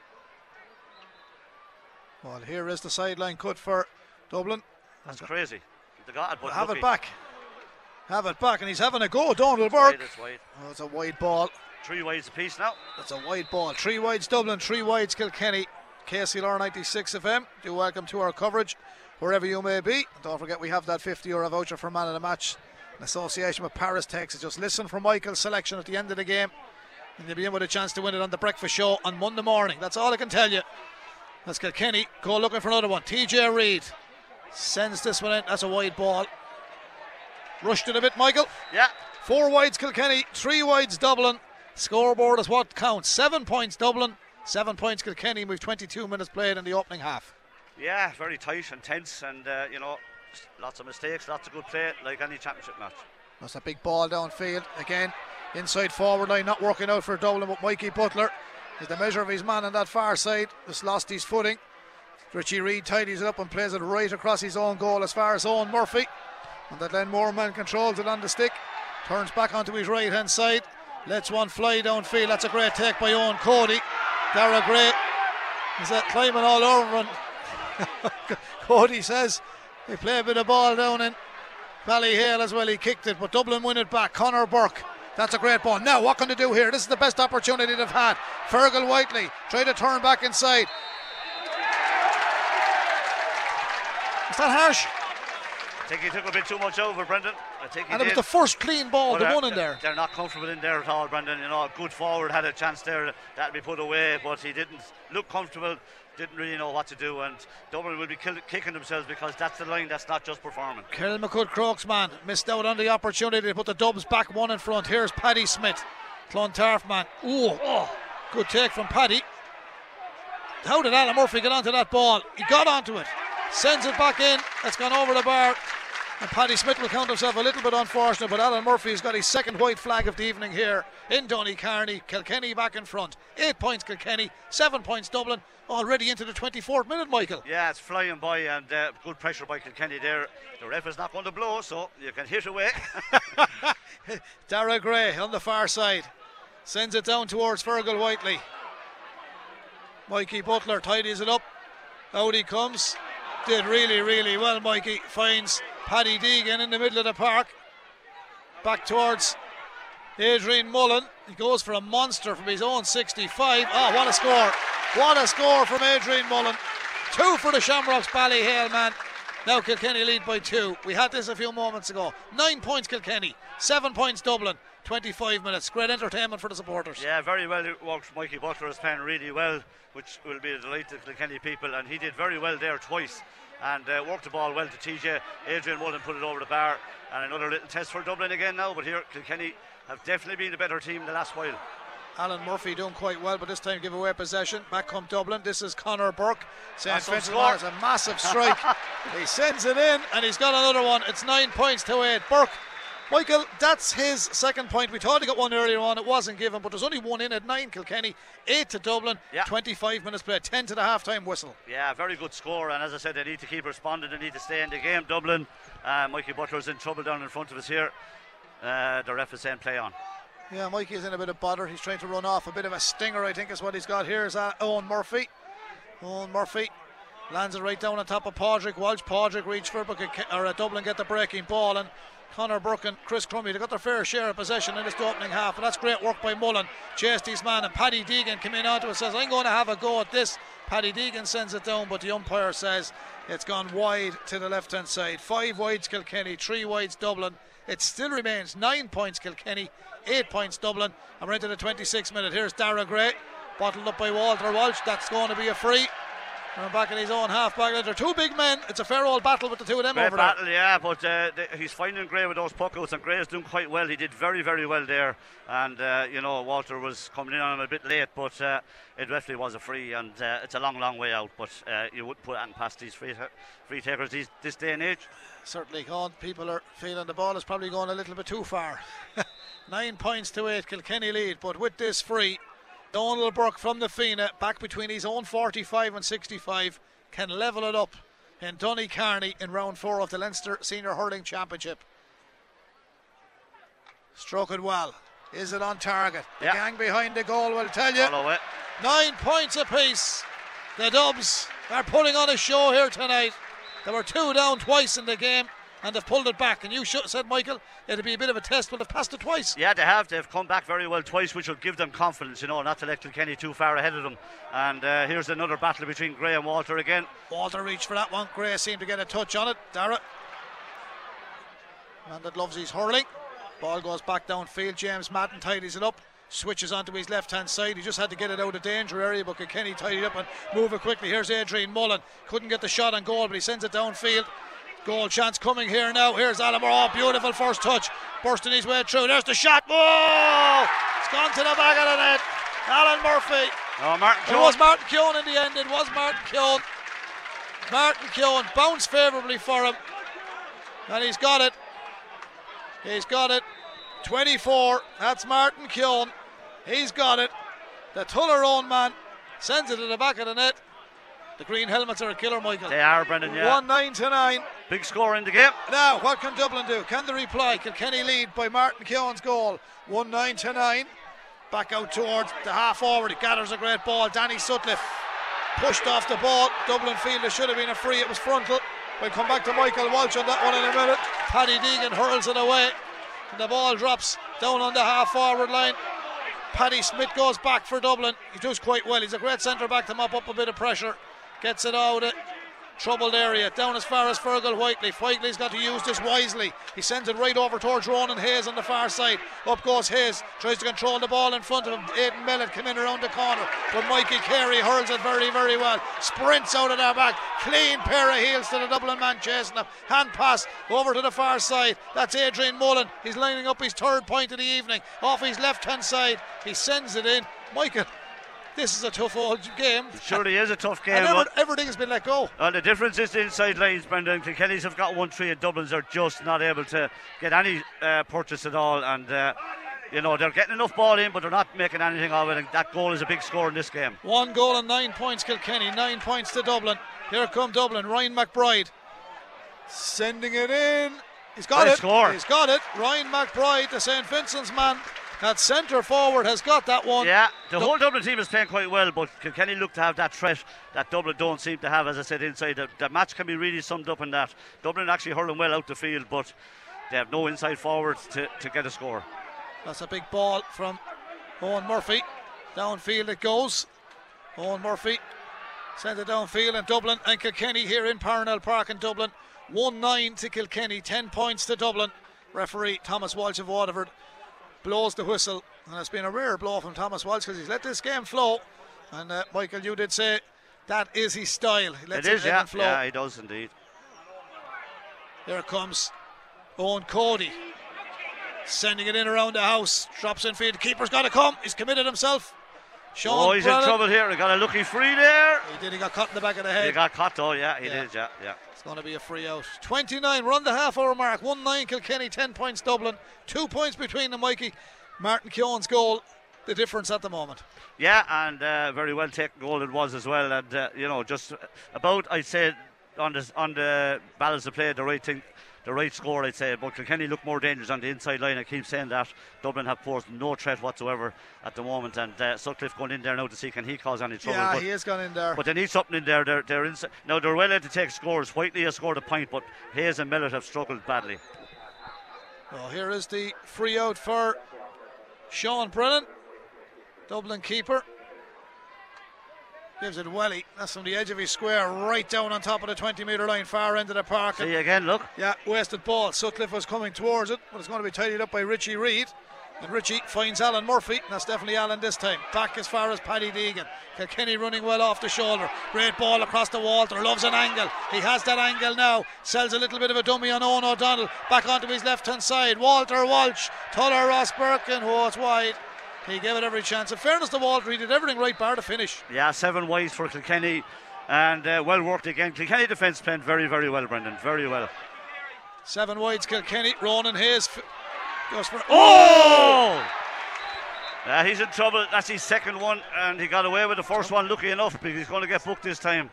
Well, here is the sideline cut for Dublin. That's crazy. They got it, but Have lucky. it back. Have it back, and he's having a go. Donal Burke. it's wide. Oh, it's a wide ball. Three wides apiece now. That's a wide ball. Three wides Dublin, three wides Kilkenny. KCLR 96 FM. Do welcome to our coverage wherever you may be. And don't forget, we have that 50 euro voucher for man of the match in association with Paris, Texas. Just listen for Michael's selection at the end of the game, and you'll be in with a chance to win it on the breakfast show on Monday morning. That's all I can tell you. Let's get Kenny. Go looking for another one. TJ Reid sends this one in. That's a wide ball. Rushed it a bit, Michael. Yeah. Four wides Kilkenny, three wides Dublin. Scoreboard is what counts. Seven points Dublin, seven points Kilkenny. We've 22 minutes played in the opening half. Yeah, very tight and tense, and uh, you know, lots of mistakes, lots of good play, like any championship match. That's a big ball downfield. Again, inside forward line not working out for Dublin, but Mikey Butler is the measure of his man on that far side. Just lost his footing. Richie Reid tidies it up and plays it right across his own goal as far as Eoin Murphy. And that Glen man controls it on the stick. Turns back onto his right hand side. Lets one fly downfield. That's a great take by Eoin Cody. Daire Gray is that climbing all over him. Cody says they play a bit of ball down in Ballyhale as well. He kicked it, but Dublin win it back. Conor Burke. That's a great ball. Now, what can they do here? This is the best opportunity they've had. Fergal Whiteley try to turn back inside. Is that harsh? I think he took a bit too much over, Brendan. I think he and did. it was the first clean ball, But the uh, one in there. They're not comfortable in there at all, Brendan. You know, a good forward had a chance there that'll be put away, but he didn't look comfortable. Didn't really know what to do, and Dublin will be kill- kicking themselves because that's the line that's not just performing. Kilmacud Crokes man missed out on the opportunity to put the Dubs back one in front. Here's Paddy Smith, Clontarf man. Ooh, oh, good take from Paddy. How did Alan Murphy get onto that ball? He got onto it, sends it back in. It's gone over the bar. And Paddy Smith will count himself a little bit unfortunate, but Alan Murphy has got his second white flag of the evening here in Donnycarney. Kilkenny back in front. Eight points Kilkenny, seven points Dublin. Already into the 24th minute, Michael. Yeah, it's flying by and uh, good pressure by Kilkenny there. The ref is not going to blow, so you can hit away. Daire Gray on the far side sends it down towards Fergal Whiteley. Mikey Butler tidies it up. Out he comes. Did really, really well, Mikey. Finds Paddy Deegan in the middle of the park. Back towards Adrian Mullen. He goes for a monster from his own 65. Oh, what a score! What a score from Adrian Mullen. Two for the Shamrocks Ballyhale, man. Now Kilkenny lead by two. We had this a few moments ago. Nine points Kilkenny, seven points Dublin. 25 minutes. Great entertainment for the supporters. yeah, very well worked. Mikey Butler is playing really well, which will be a delight to the Kilkenny people, and he did very well there twice. And uh, worked the ball well to TJ. Adrian Mullen put it over the bar, and another little test for Dublin again now. But here, Kilkenny have definitely been the better team the last while. Alan Murphy doing quite well, but this time give away possession. Back come Dublin. This is Conor Burke. St. Vincent score. It's a massive strike. he sends it in, and he's got another one. It's nine points to eight. Burke. Michael, that's his second point. We thought he got one earlier on. It wasn't given, but there's only one in at nine Kilkenny, eight to Dublin. Yeah. 25 minutes played, 10 to the half time whistle. Yeah, very good score. And as I said, they need to keep responding. They need to stay in the game. Dublin, uh, Mikey Butler's in trouble down in front of us here. Uh, the ref is saying play on. Yeah, Mikey's in a bit of bother. He's trying to run off a bit of a stinger, I think is what he's got here. Is uh, Eoin Murphy. Eoin Murphy lands it right down on top of Pádraig. Walsh Pádraig reach for it, but or uh, Dublin get the breaking ball and Conor Burke and Chris Crummey, they got their fair share of possession in this opening half, and that's great work by Mullen. Chased his man, and Paddy Deegan came in onto it, says, I'm going to have a go at this. Paddy Deegan sends it down, but the umpire says it's gone wide to the left hand side. Five wides Kilkenny, three wides Dublin. It still remains nine points Kilkenny, eight points Dublin, and we're into the 26th minute. Here's Daire Gray, bottled up by Walter Walsh. That's going to be a free. Back in his own half back. They're two big men. It's a fair old battle with the two of them Great over battle, yeah, but uh, th- he's finding Gray with those puck outs, and Gray is doing quite well. He did very, very well there, and uh, you know Walter was coming in on him a bit late, but uh, it definitely was a free, and uh, it's a long, long way out. But uh, you wouldn't put that past these free, free takers these, this day and age. there. Certainly not. People are feeling the ball is probably going a little bit too far. Nine points to eight. Kilkenny lead, but with this free, Donal Burke from the Fianna back between his own 45 and 65 can level it up in Donnycarney in round four of the Leinster Senior Hurling Championship. Struck it well. Is it on target? The Yeah. gang behind the goal will tell you. Follow it. Nine points apiece. The Dubs are putting on a show here tonight. There were two down twice in the game. And they've pulled it back. And you should, said, Michael, it'll be a bit of a test, but they've passed it twice. Yeah, they have. They've come back very well twice, which will give them confidence, you know, not to let Kilkenny too far ahead of them. And uh, here's another battle between Gray and Walter again. Walter reached for that one. Gray seemed to get a touch on it. Daire. Man that loves his hurling. Ball goes back downfield. James Madden tidies it up. Switches onto his left hand side. He just had to get it out of danger area, but Kenny tidied up and move it quickly. Here's Adrian Mullen. Couldn't get the shot on goal, but he sends it downfield. Goal chance coming here now. Here's Alan Oh, beautiful first touch. Bursting his way through. There's the shot. Whoa! It's gone to the back of the net. Alan Murphy. Oh, Martin It was Martin Keoghan in the end. It was Martin Keoghan. Martin Keoghan bounced favourably for him. And he's got it. He's got it. 24. That's Martin Keoghan. He's got it. The Tullaroan man sends it to the back of the net. The green helmets are a killer, Michael. They are, Brendan, yeah. 1 9 to 9. Big score in the game. Now, what can Dublin do? Can they reply? Kilkenny lead by Martin Keoghan's goal. 1 9 to 9. Back out towards the half forward. He gathers a great ball. Danny Sutcliffe pushed off the ball. Dublin fielder should have been a free. It was frontal. We'll come back to Michael Walsh on that one in a minute. Paddy Deegan hurls it away. And the ball drops down on the half forward line. Paddy Smith goes back for Dublin. He does quite well. He's a great centre back to mop up a bit of pressure. Gets it out of troubled area. Down as far as Fergal Whiteley. Whiteley's got to use this wisely. He sends it right over towards Ronan Hayes on the far side. Up goes Hayes. Tries to control the ball in front of him. Aidan Mellett came in around the corner. But Mikey Carey hurls it very, very well. Sprints out of their back. Clean pair of heels to the Dublin man chasing him. Hand pass over to the far side. That's Adrian Mullen. He's lining up his third point of the evening. Off his left hand side. He sends it in. Michael this is a tough old game. It surely is a tough game. And ever, everything has been let go. And the difference is the inside lines, Brendan. Kilkenny's have got one three, and Dublin's are just not able to get any uh, purchase at all. And uh, you know they're getting enough ball in, but they're not making anything of it. And that goal is a big score in this game. One goal and nine points, Kilkenny. Nine points to Dublin. Here come Dublin. Ryan McBride sending it in. He's got Nice it. score. He's got it. Ryan McBride, the St Vincent's man. That centre forward has got that one. Yeah, the Du- whole Dublin team is playing quite well, but Kilkenny look to have that threat that Dublin don't seem to have, as I said, inside. The, the match can be really summed up in that. Dublin actually hurling well out the field, but they have no inside forwards to, to get a score. That's a big ball from Eoin Murphy. Downfield it goes. Eoin Murphy sends it downfield in Dublin and Kilkenny here in Parnell Park in Dublin. 1 9 to Kilkenny, 10 points to Dublin. Referee Thomas Walsh of Waterford blows the whistle. And it's been a rare blow from Thomas Walsh because he's let this game flow. And uh, Michael, you did say that is his style. He lets it is, yeah. flow. Yeah, he does indeed. Here comes Eoin Cody. Sending it in around the house. Drops in field. Keeper's got to come. He's committed himself. Sean oh, he's Brennan. in trouble here. He got a lucky free there. He did. He got caught in the back of the head. He got caught though, yeah, he Yeah. did, yeah, yeah. It's going to be a free out. 29. Run the half hour mark. 1 9 Kilkenny. 10 points Dublin. Two points between them, Mikey. Martin Keoghan's goal. The difference at the moment. Yeah, and uh, very well taken goal it was as well. And uh, you know, just about I'd say on the on the balance of play, the right thing, the right score, I'd say. But Kilkenny look more dangerous on the inside line. I keep saying that Dublin have posed no threat whatsoever at the moment, and uh, Sutcliffe going in there now to see can he cause any trouble. yeah, but, he has gone in there. but they need something in there. They're, they're inside. Now they're well able to take scores. Whiteley has scored a point, but Hayes and Mellett have struggled badly. Well, here is the free out for Sean Brennan, Dublin keeper. Gives it welly. That's from the edge of his square, right down on top of the 20 metre line, far end of the park. See again, look. Yeah, wasted ball. Sutcliffe was coming towards it, but it's going to be tidied up by Richie Reid. And Richie finds Alan Murphy. and That's definitely Alan this time. Back as far as Paddy Deegan. Kilkenny running well off the shoulder. Great ball across the Walter. Loves an angle. He has that angle now. Sells a little bit of a dummy on Eoghan O'Donnell. Back onto his left hand side. Walter Walsh. Tuller Ross Birkin. Oh, it's wide. He gave it every chance. In fairness to Walter, he did everything right bar to finish. Yeah, seven wides for Kilkenny, and uh, well worked again. Kilkenny defence playing very, very well, Brendan. Very well. Seven wides Kilkenny. Ronan Hayes f- goes for. Oh! Uh, he's in trouble. That's his second one, and he got away with the first one. Lucky enough, because he's going to get booked this time.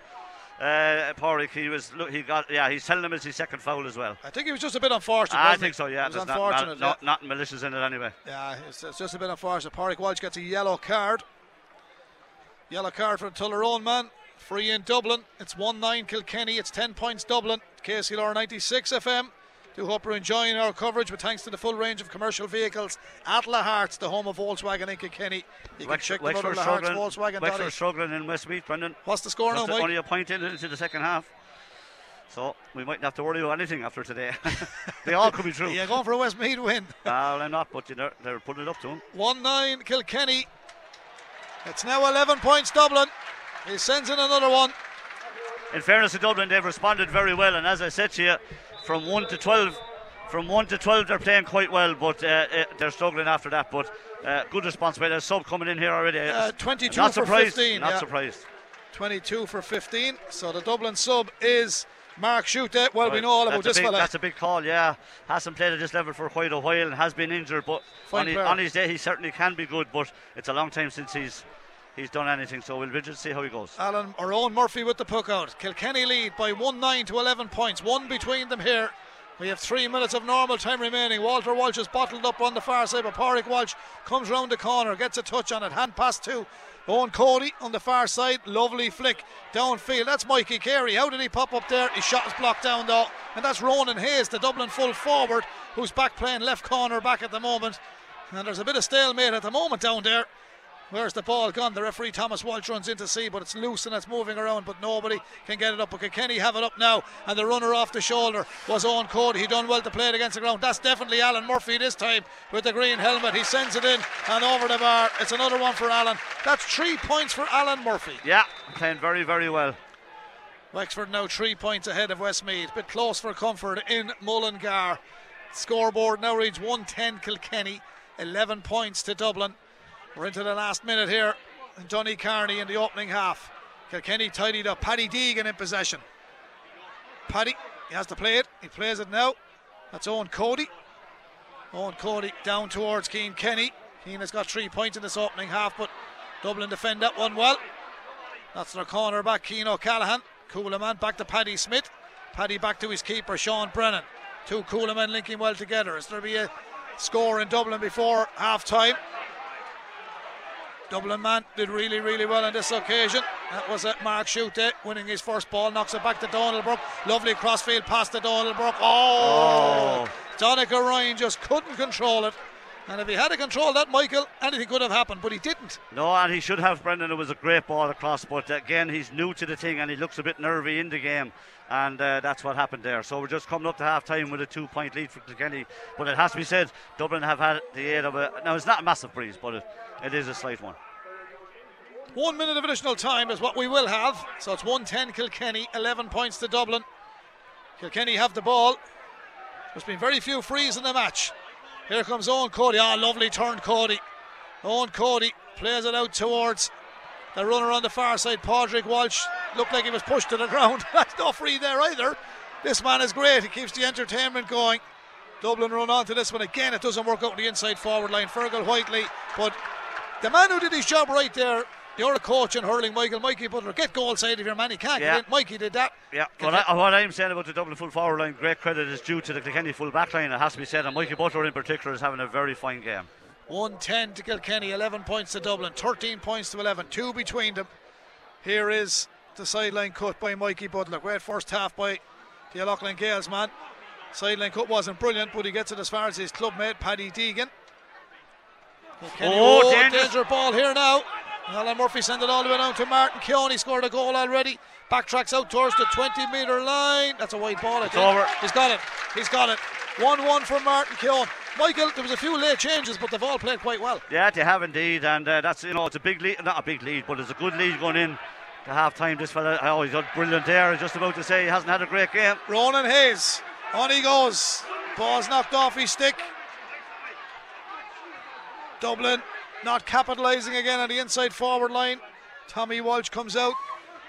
Uh, Pádraig, he was. Look, he got. Yeah, he's telling him it's his second foul as well. I think he was just a bit unfortunate. I think so. Yeah, it was there's not, unfortunate. not, yeah. not, malicious in it anyway. Yeah, it's, it's just a bit unfortunate. Pádraig Walsh gets a yellow card. Yellow card for the Tullaroan man. Free in Dublin. It's 1 9 Kilkenny. It's 10 points Dublin. KCLR 96 FM. Do hope you're enjoying our coverage, but thanks to the full range of commercial vehicles at Lahart's, the home of Volkswagen in Kilkenny. You can check them out at Lahart's Volkswagen. Wexford struggling in Westmeath, Brendan. What's the score now, Mike? Only a point in into the second half. So we mightn't have to worry about anything after today. they all could be true. Yeah, going for a Westmeath win. uh, well, I'm not, but you know, they're putting it up to him. 1 9 Kilkenny. It's now 11 points Dublin. He sends in another one. In fairness to Dublin, they've responded very well, and as I said to you, from 1 to 12, from 1 to 12, they're playing quite well, but uh, uh, they're struggling after that. But uh, good response by their sub coming in here already. Uh, 22 not for surprised, 15. Not yeah. surprised. 22 for 15. So the Dublin sub is Mark Schutte. Well, we know all about that's this big, fella. That's a big call, yeah. Hasn't played at this level for quite a while and has been injured, but on his, on his day he certainly can be good. But it's a long time since he's he's done anything, so we'll to see how he goes. Alan or Eoin Murphy with the puck out. Kilkenny lead by 1 9 to 11 points. One between them here. We have three minutes of normal time remaining. Walter Walsh is bottled up on the far side, but Pádraig Walsh comes round the corner, gets a touch on it. Hand pass to Eoin Cody on the far side. Lovely flick downfield. That's Mikey Carey. How did he pop up there? His shot is blocked down though. And that's Ronan Hayes, the Dublin full forward, who's back playing left corner back at the moment. And there's a bit of stalemate at the moment down there. Where's the ball gone? The referee Thomas Walsh runs in to see, but it's loose and it's moving around, but nobody can get it up. But can Kenny have it up now? And the runner off the shoulder was Eoin Cody. He done well to play it against the ground. That's definitely Alan Murphy this time with the green helmet. He sends it in and over the bar. It's another one for Alan. That's three points for Alan Murphy. Yeah, playing very, very well. Wexford now three points ahead of Westmeath. Bit close for comfort in Mullingar. Scoreboard now reads 110 Kilkenny, 11 points to Dublin. We're into the last minute here. Johnny Carney in the opening half. Kilkenny tidied up. Paddy Deegan in possession. Paddy, he has to play it. He plays it now. That's Eoin Cody. Eoin Cody down towards Cian Kenny. Cian has got three points in this opening half, but Dublin defend that one well. That's their corner back, Cian O'Callaghan. Cuala man back to Paddy Smith. Paddy back to his keeper, Sean Brennan. Two Cuala men linking well together. Is there be a score in Dublin before half time? Dublin man did really, really well on this occasion. That was at Mark Schutte winning his first ball, knocks it back to Donal Burke. Lovely crossfield pass to Donal Burke. Oh, Donica Ryan just couldn't control it. And if he had to control that, Michael, anything could have happened, but he didn't. No, and he should have, Brendan. It was a great ball across, but again, he's new to the thing and he looks a bit nervy in the game, and uh, that's what happened there. So we're just coming up to half time with a two point lead for Kilkenny. But it has to be said, Dublin have had the aid of a. Now, it's not a massive breeze, but it, it is a slight one. One minute of additional time is what we will have. So it's 110 Kilkenny, 11 points to Dublin. Kilkenny have the ball. There's been very few frees in the match. Here comes Eoin Cody. Ah, lovely turn, Cody. Eoin Cody plays it out towards the runner on the far side, Pádraig Walsh. Looked like he was pushed to the ground. That's no free there either. This man is great. He keeps the entertainment going. Dublin run on to this one again. It doesn't work out the inside forward line. Fergal Whiteley, but the man who did his job right there. You're a coach in hurling, Michael. Mikey Butler, get goal side of your man. He can't Yeah. get in. Mikey did that. Yeah, what, I, what I'm saying about the Dublin full forward line, great credit is due to the Kilkenny full back line, it has to be said, and Mikey Butler in particular is having a very fine game. 110 to Kilkenny, 11 points to Dublin, 13 points to 11, two between them. Here is the sideline cut by Mikey Butler. Great first half by the Loughlin Gaels man. Sideline cut wasn't brilliant, but he gets it as far as his club mate Paddy Deegan. Kilkenny- Oh, dangerous. danger ball here now. Alan Murphy sent it all the way down to Martin Keoghan. He scored a goal already. Backtracks out towards the 20 metre line. That's a wide ball, I think. over. He's got it. He's got it. 1 1 for Martin Keoghan. Michael, there was a few late changes, but they've all played quite well. Yeah, they have indeed, and uh, that's you know it's a big lead, not a big lead, but it's a good lead going in to half time. This fella, oh, he's done brilliant there. I was just about to say he hasn't had a great game. Ronan Hayes. On he goes. Ball's knocked off his stick. Dublin not capitalising again on the inside forward line. Tommy Walsh comes out,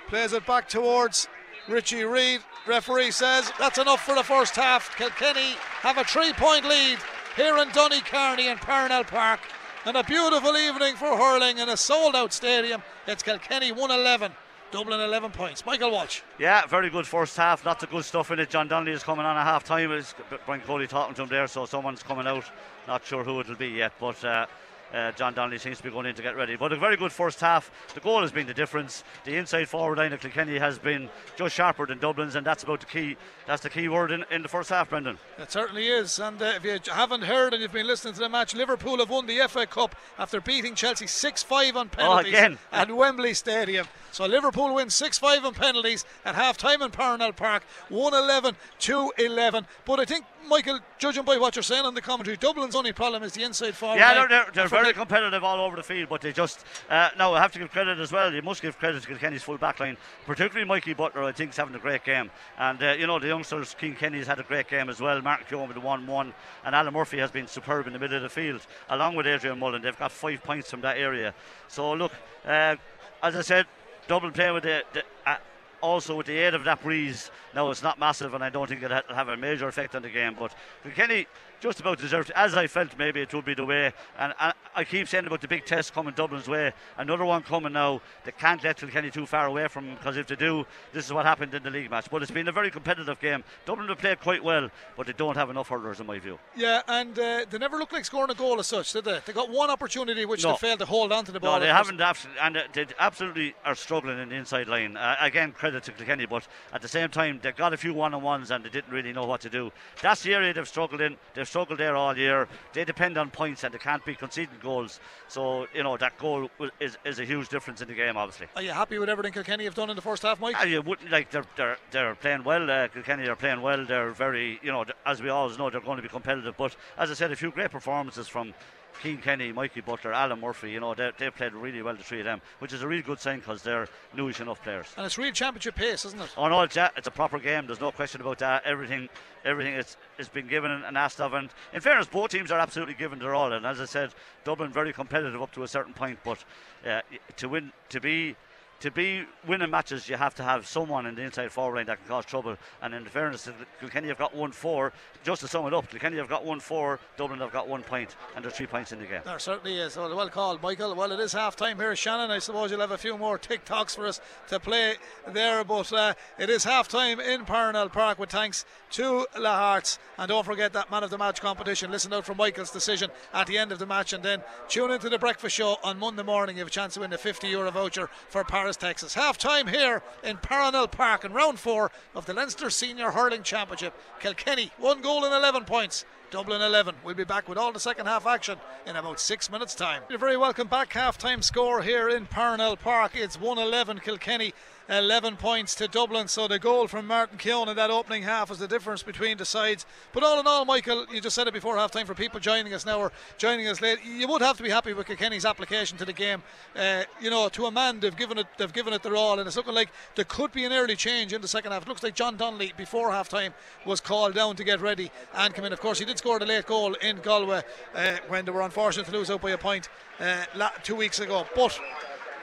plays it back towards Richie Reid. Referee says that's enough for the first half. Kilkenny have a three point lead here in Carney in Parnell Park. And a beautiful evening for hurling in a sold out stadium. It's Kilkenny 111, Dublin 11 points. Michael Walsh. Yeah, very good first half. Lots of good stuff in it. John Donnelly is coming on at half time. Brian Cody talking to him there, so someone's coming out. Not sure who it'll be yet, but uh, uh, John Donnelly seems to be going in to get ready. But a very good first half. The goal has been the difference. The inside forward line of Kilkenny has been just sharper than Dublin's, and that's about the key. That's the key word in, in the first half, Brendan. It certainly is. And uh, if you haven't heard and you've been listening to the match, Liverpool have won the FA Cup after beating Chelsea 6 5 on penalties again. at Wembley Stadium. So Liverpool win 6 5 on penalties at half time in Parnell Park, 1 11 2 11. But I think, Michael, judging by what you're saying on the commentary, Dublin's only problem is the inside forward. Yeah, line. they're, they're, they're very competitive all over the field, but they just uh, now I have to give credit as well. You must give credit to Kilkenny's full back line, particularly Mikey Butler. I think is having a great game, and uh, you know the youngsters, King Kenny's had a great game as well. Mark Keoghan with the one-one, and Alan Murphy has been superb in the middle of the field, along with Adrian Mullen. They've got five points from that area. So look, uh, as I said, double play with the. the uh, also with the aid of that breeze, now it's not massive, and I don't think it'll have a major effect on the game. But Kilkenny just about deserved, as I felt maybe it would be the way. And, and I keep saying about the big test coming Dublin's way. Another one coming now. They can't let Kilkenny too far away from because if they do, this is what happened in the league match. But it's been a very competitive game. Dublin have played quite well, but they don't have enough hurlers in my view. Yeah, and uh, they never looked like scoring a goal as such, did they? They got one opportunity which No. they failed to hold on to the ball. No, they haven't, abs- and uh, they absolutely are struggling in the inside line. Uh, again, credit to Kilkenny, but at the same time, they got a few one-on-ones and they didn't really know what to do. That's the area they've struggled in. They've struggled there all year. They depend on points and they can't be conceding goals. So you know that goal is, is a huge difference in the game, obviously. Are you happy with everything Kilkenny have done in the first half, Mike? You wouldn't like they're they're they're playing well. Uh, Kilkenny are playing well. They're very you know as we always know they're going to be competitive. But as I said, a few great performances from. Cian Kenny, Mikey Butler, Alan Murphy, you know, they, they played really well, the three of them, which is a really good sign because they're newish enough players. and it's real championship pace, isn't it? Oh no, it's a, it's a proper game. There's no question about that. Everything, everything is has been given and asked of. And in fairness, both teams are absolutely given their all. And as I said, Dublin very competitive up to a certain point. But uh, to win, to be. To be winning matches, you have to have someone in the inside forward line that can cause trouble. And in fairness, Kilkenny have got one four. Just to sum it up, Kilkenny have got one four. Dublin have got one point, and there's three points in the game. There certainly is. Well, well called, Michael. Well, it is half time here, Shannon. I suppose you'll have a few more TikToks for us to play there, but uh, it is half time in Parnell Park with thanks to Lahart's. And don't forget that man of the match competition. Listen out for Michael's decision at the end of the match, and then tune into the breakfast show on Monday morning. You have a chance to win a 50 euro voucher for Paris, Texas. Half time here in Parnell Park in round four of the Leinster Senior Hurling Championship. Kilkenny, one goal and 11 points. Dublin 11. We'll be back with all the second half action in about six minutes' time. You're very welcome back. Half time score here in Parnell Park. It's 111 Kilkenny. 11 points to Dublin, so the goal from Martin Keoghan in that opening half was the difference between the sides. But all in all, Michael, you just said it before half time for people joining us now or joining us late. You would have to be happy with Kilkenny's application to the game. Uh, you know, to a man, they've given it, they've given it their all, and it's looking like there could be an early change in the second half. It looks like John Donnelly before half time was called down to get ready and come in. Of course, he did score the late goal in Galway uh, when they were unfortunate to lose out by a point uh, two weeks ago. But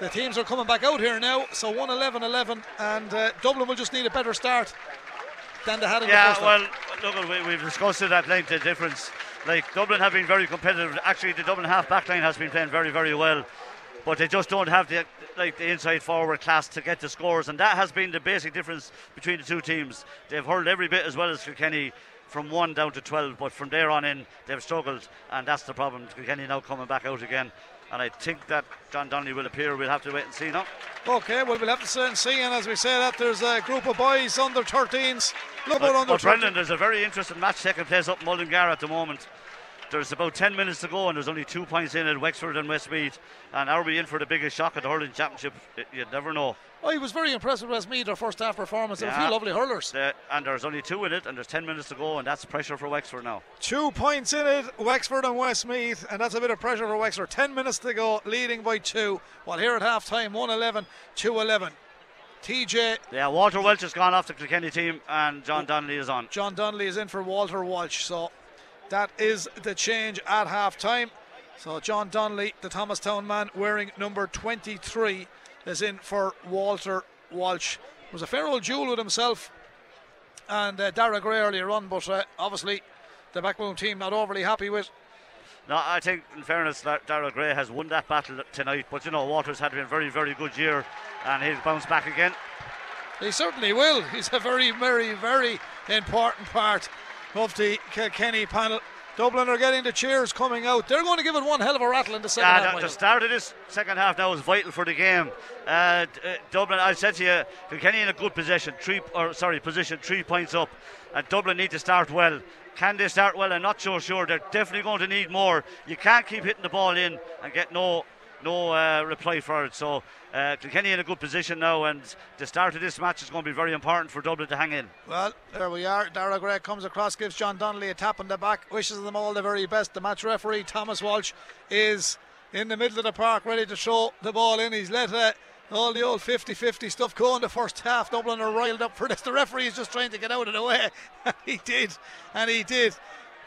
the teams are coming back out here now, so 1 11 11, and uh, Dublin will just need a better start than they had in the Yeah, first half. well, look, we, we've discussed it at length the difference. Like Dublin have been very competitive. Actually, the Dublin half back line has been playing very, very well, but they just don't have the like the inside forward class to get the scores, and that has been the basic difference between the two teams. They've hurled every bit as well as Kilkenny. From one down to 12, but from there on in, they've struggled, and that's the problem. Kilkenny now coming back out again, and I think that John Donnelly will appear. We'll have to wait and see now. Okay, well, we'll have to sit and see, and as we say that, there's a group of boys under 13s. Look But, under but Brendan, there's a very interesting match taking place up in Mullingar at the moment. There's about 10 minutes to go, and there's only two points in at Wexford and Westmeath. And are we in for the biggest shock at the hurling championship? You'd never know. Oh, I was very impressed with Westmeath, their first half performance. There were a few lovely hurlers. The- and there's only two in it, and there's 10 minutes to go, and that's pressure for Wexford now. Two points in it, Wexford and Westmeath, and that's a bit of pressure for Wexford. Ten minutes to go, leading by two. While here at half time, 1 11, 2 11. TJ Yeah, Walter Walsh has gone off the Kilkenny team, and John oh. Donnelly is on. John Donnelly is in for Walter Walsh. So that is the change at half time. So John Donnelly, the Thomastown man, wearing number 23, is in for Walter Walsh. Was a fair old duel with himself and uh, Daire Gray earlier on, but uh, obviously the backbone team not overly happy with. No, I think, in fairness, that Daire Gray has won that battle tonight. But you know, Walters had been a very, very good year, and he'll bounce back again. He certainly will. He's a very, very, very important part of the Kilkenny panel. Dublin are getting the cheers coming out. They're going to give it one hell of a rattle in the second Yeah, half. the, start of this second half now is vital for the game. Uh, uh, Dublin, I said to you, Kilkenny in a good position, three or sorry, position three points up, and Dublin need to start well. Can they start well? I'm not so sure. They're definitely going to need more. You can't keep hitting the ball in and get no no uh, reply for it. So uh, Kilkenny in a good position now, and the start of this match is going to be very important for Dublin to hang in. Well, there we are. Daire Gray comes across, gives John Donnelly a tap on the back, wishes them all the very best. The match referee, Thomas Walsh, is in the middle of the park, ready to throw the ball in. He's let uh, all the old 50 50 stuff go in the first half. Dublin are riled up for this. The referee is just trying to get out of the way. He did, and he did.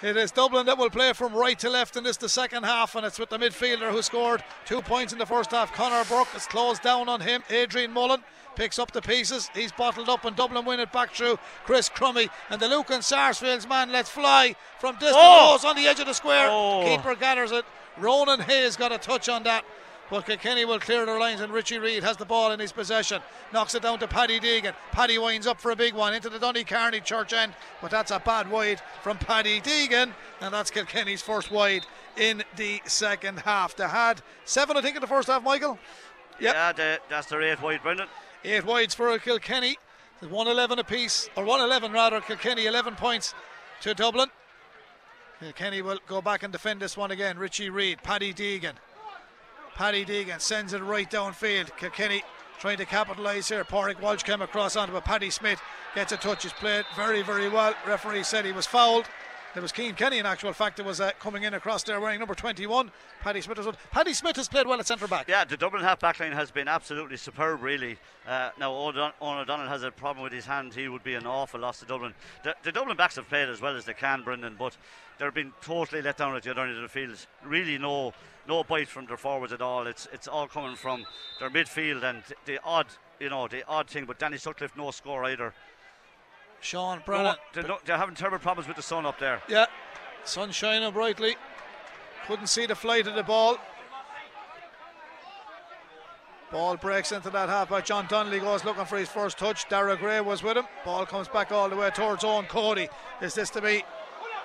It is Dublin that will play from right to left in this the second half, and it's with the midfielder who scored two points in the first half. Conor Burke is closed down on him. Adrian Mullen picks up the pieces. He's bottled up, and Dublin win it back through Chris Crummey. And the Lucan Sarsfield's man lets fly from distant Oh! on the edge of the square. Oh. Keeper gathers it. Ronan Hayes got a touch on that. But Kilkenny will clear their lines and Richie Reid has the ball in his possession. Knocks it down to Paddy Deegan. Paddy winds up for a big one into the Donnycarney church end. But that's a bad wide from Paddy Deegan. And that's Kilkenny's first wide in the second half. They had seven, I think, in the first half, Michael. Yep. Yeah, the, that's their eighth wide, Brendan. Eight wides for Kilkenny. 111 apiece, or 111 rather. Kilkenny 11 points to Dublin. Kilkenny will go back and defend this one again. Richie Reid, Paddy Deegan. Paddy Deegan sends it right downfield. Kilkenny trying to capitalise here. Pádraig Walsh came across onto it. Paddy Smith gets a touch. He's played very, very well. Referee said he was fouled. It was Cian Kenny, in actual fact, it was uh, coming in across there wearing number 21. Paddy Smith, has, Paddy Smith has played well at centre back. Yeah, the Dublin half back line has been absolutely superb, really. Uh, now, Eoghan O'Donnell has a problem with his hand. He would be an awful loss to Dublin. The, the Dublin backs have played as well as they can, Brendan, but they're being totally let down at the other end of the field. Really, no no bite from their forwards at all. It's it's all coming from their midfield and the odd, you know, the odd thing. But Danny Sutcliffe, no score either. Sean No, Brennan. they're, not- they're having terrible problems with the sun up there. Yeah, sun shining brightly. Couldn't see the flight of the ball. Ball breaks into that half by John Donnelly goes looking for his first touch. Daire Gray was with him. Ball comes back all the way towards Eoin Cody. Is this to be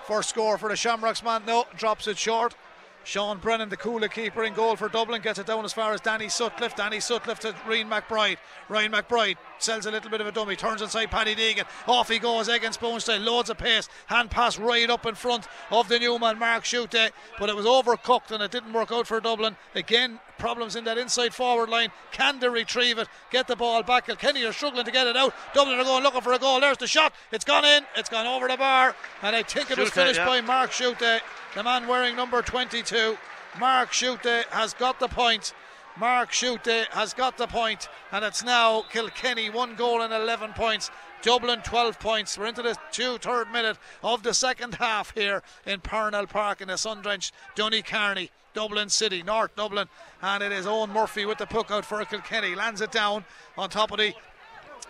first score for the Shamrocks man? No, drops it short. Sean Brennan, the Cuala keeper in goal for Dublin, gets it down as far as Danny Sutcliffe. Danny Sutcliffe to Ryan McBride. Ryan McBride sells a little bit of a dummy, turns inside Paddy Deegan. Off he goes, egg and loads of pace. Hand pass right up in front of the new man, Mark Schutte. But it was overcooked and it didn't work out for Dublin. Again, problems in that inside forward line. Can they retrieve it? Get the ball back. Kilkenny are struggling to get it out. Dublin are going looking for a goal. There's the shot. It's gone in. It's gone over the bar. And I think it was finished yeah. by Mark Schutte, the man wearing number 22. Mark Schutte has got the point. Mark Schutte has got the point, and it's now Kilkenny one goal and 11 points. Dublin 12 points. We're into the two third minute of the second half here in Parnell Park in the sun drenched Donnycarney, Dublin City, North Dublin, and it is Eoin Murphy with the puck out for Kilkenny. Lands it down on top of the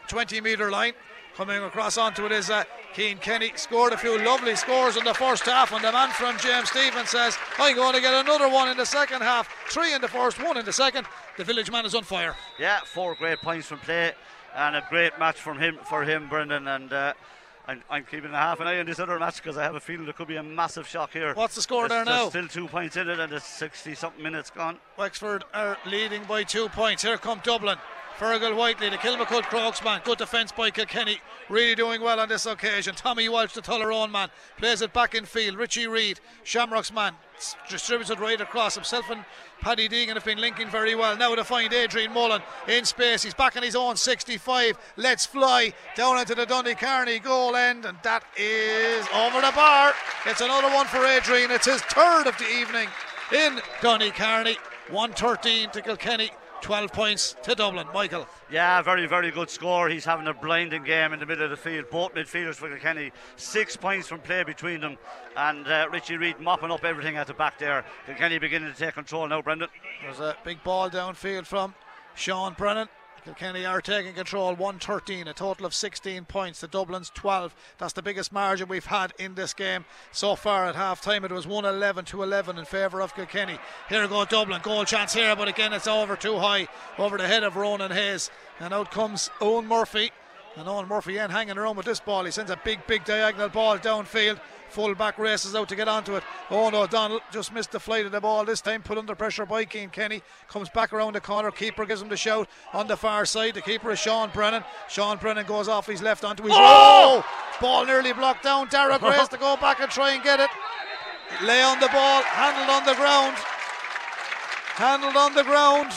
20 metre line. Coming across onto it is uh, Cian Kenny. Scored a few lovely scores in the first half, and the man from James Stephens says, I'm going to get another one in the second half. Three in the first, one in the second. The village man is on fire. Yeah, four great points from play, and a great match from him for him, Brendan. And uh, I'm, I'm keeping a half an eye on this other match because I have a feeling there could be a massive shock here. What's the score there now? There's still two points in it, and it's 60 something minutes gone. Wexford are leading by two points. Here come Dublin. Fergal Whiteley, the Kilmacud Crokes man. Good defence by Kilkenny. Really doing well on this occasion. Tommy Walsh, the Tullaroan man, plays it back in field. Richie Reid, Shamrock's man, it right across. Himself and Paddy Deegan have been linking very well. Now to find Adrian Mullen in space. He's back in his own 65. Let's fly down into the Donnycarney goal end, and that is over the bar. It's another one for Adrian. It's his third of the evening in Donnycarney. 113 to Kilkenny. 12 points to Dublin. Michael. Yeah, very, very good score. He's having a blinding game in the middle of the field. Both midfielders for Kilkenny. Six points from play between them. And uh, Richie Reid mopping up everything at the back there. Kilkenny beginning to take control now, Brendan. There's a big ball downfield from Sean Brennan. Kilkenny are taking control 113, a total of 16 points. The Dublin's 12. That's the biggest margin we've had in this game so far at half time. It was 111 to 11 in favour of Kilkenny. Here go Dublin. Goal chance here, but again it's over too high over the head of Ronan Hayes. And out comes Eoin Murphy. And Eoin Murphy in hanging around with this ball. He sends a big, big diagonal ball downfield. Full back races out to get onto it. Oh no, Donald just missed the flight of the ball this time, put under pressure by Cian Kenny. Comes back around the corner. Keeper gives him the shout on the far side. The keeper is Sean Brennan. Sean Brennan goes off his left onto his. Oh! Ball nearly blocked down. Daire Grace to go back and try and get it. Lay on the ball, handled on the ground. Handled on the ground.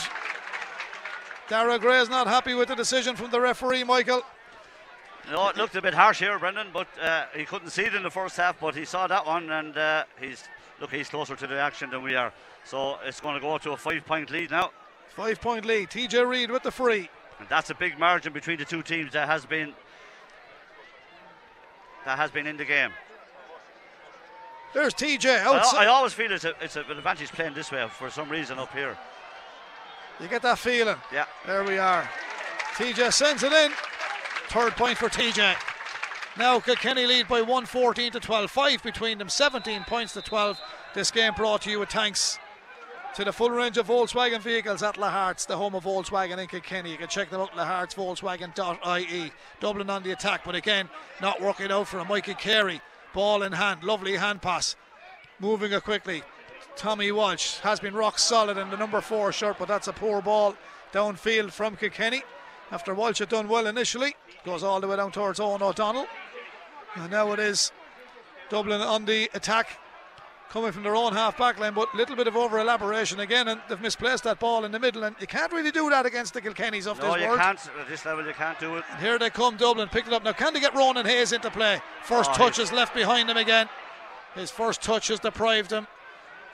Daire Gray is not happy with the decision from the referee, Michael. No, it looked a bit harsh here, Brendan, but uh, he couldn't see it in the first half, but he saw that one, and uh, he's look, he's closer to the action than we are. So it's going to go to a five-point lead now. Five-point lead. TJ Reid with the free. And that's a big margin between the two teams that has been that has been in the game. There's TJ outside. I, I always feel it's, a, it's an advantage playing this way for some reason up here. You get that feeling. Yeah. There we are. TJ sends it in. Third point for TJ. Now Kilkenny lead by 114 to 12. Five between them, 17 points to 12. This game brought to you with thanks to the full range of Volkswagen vehicles at Lahart's, the home of Volkswagen in Kilkenny. You can check them out at lahartsvolkswagen.ie. Dublin on the attack, but again, not working out for a Mikey Carey. Ball in hand, lovely hand pass. Moving it quickly. Tommy Walsh has been rock solid in the number four shirt, but that's a poor ball downfield from Kilkenny. After Walsh had done well initially, goes all the way down towards Eoghan O'Donnell. And now it is Dublin on the attack, coming from their own half back line, but a little bit of over elaboration again, and they've misplaced that ball in the middle. And you can't really do that against the Kilkennys of No, this you world. can't. At this level, you can't do it. And here they come, Dublin, picked it up. Now, can they get Ronan Hayes into play? First Oh, touch is left behind him again. His first touch has deprived him.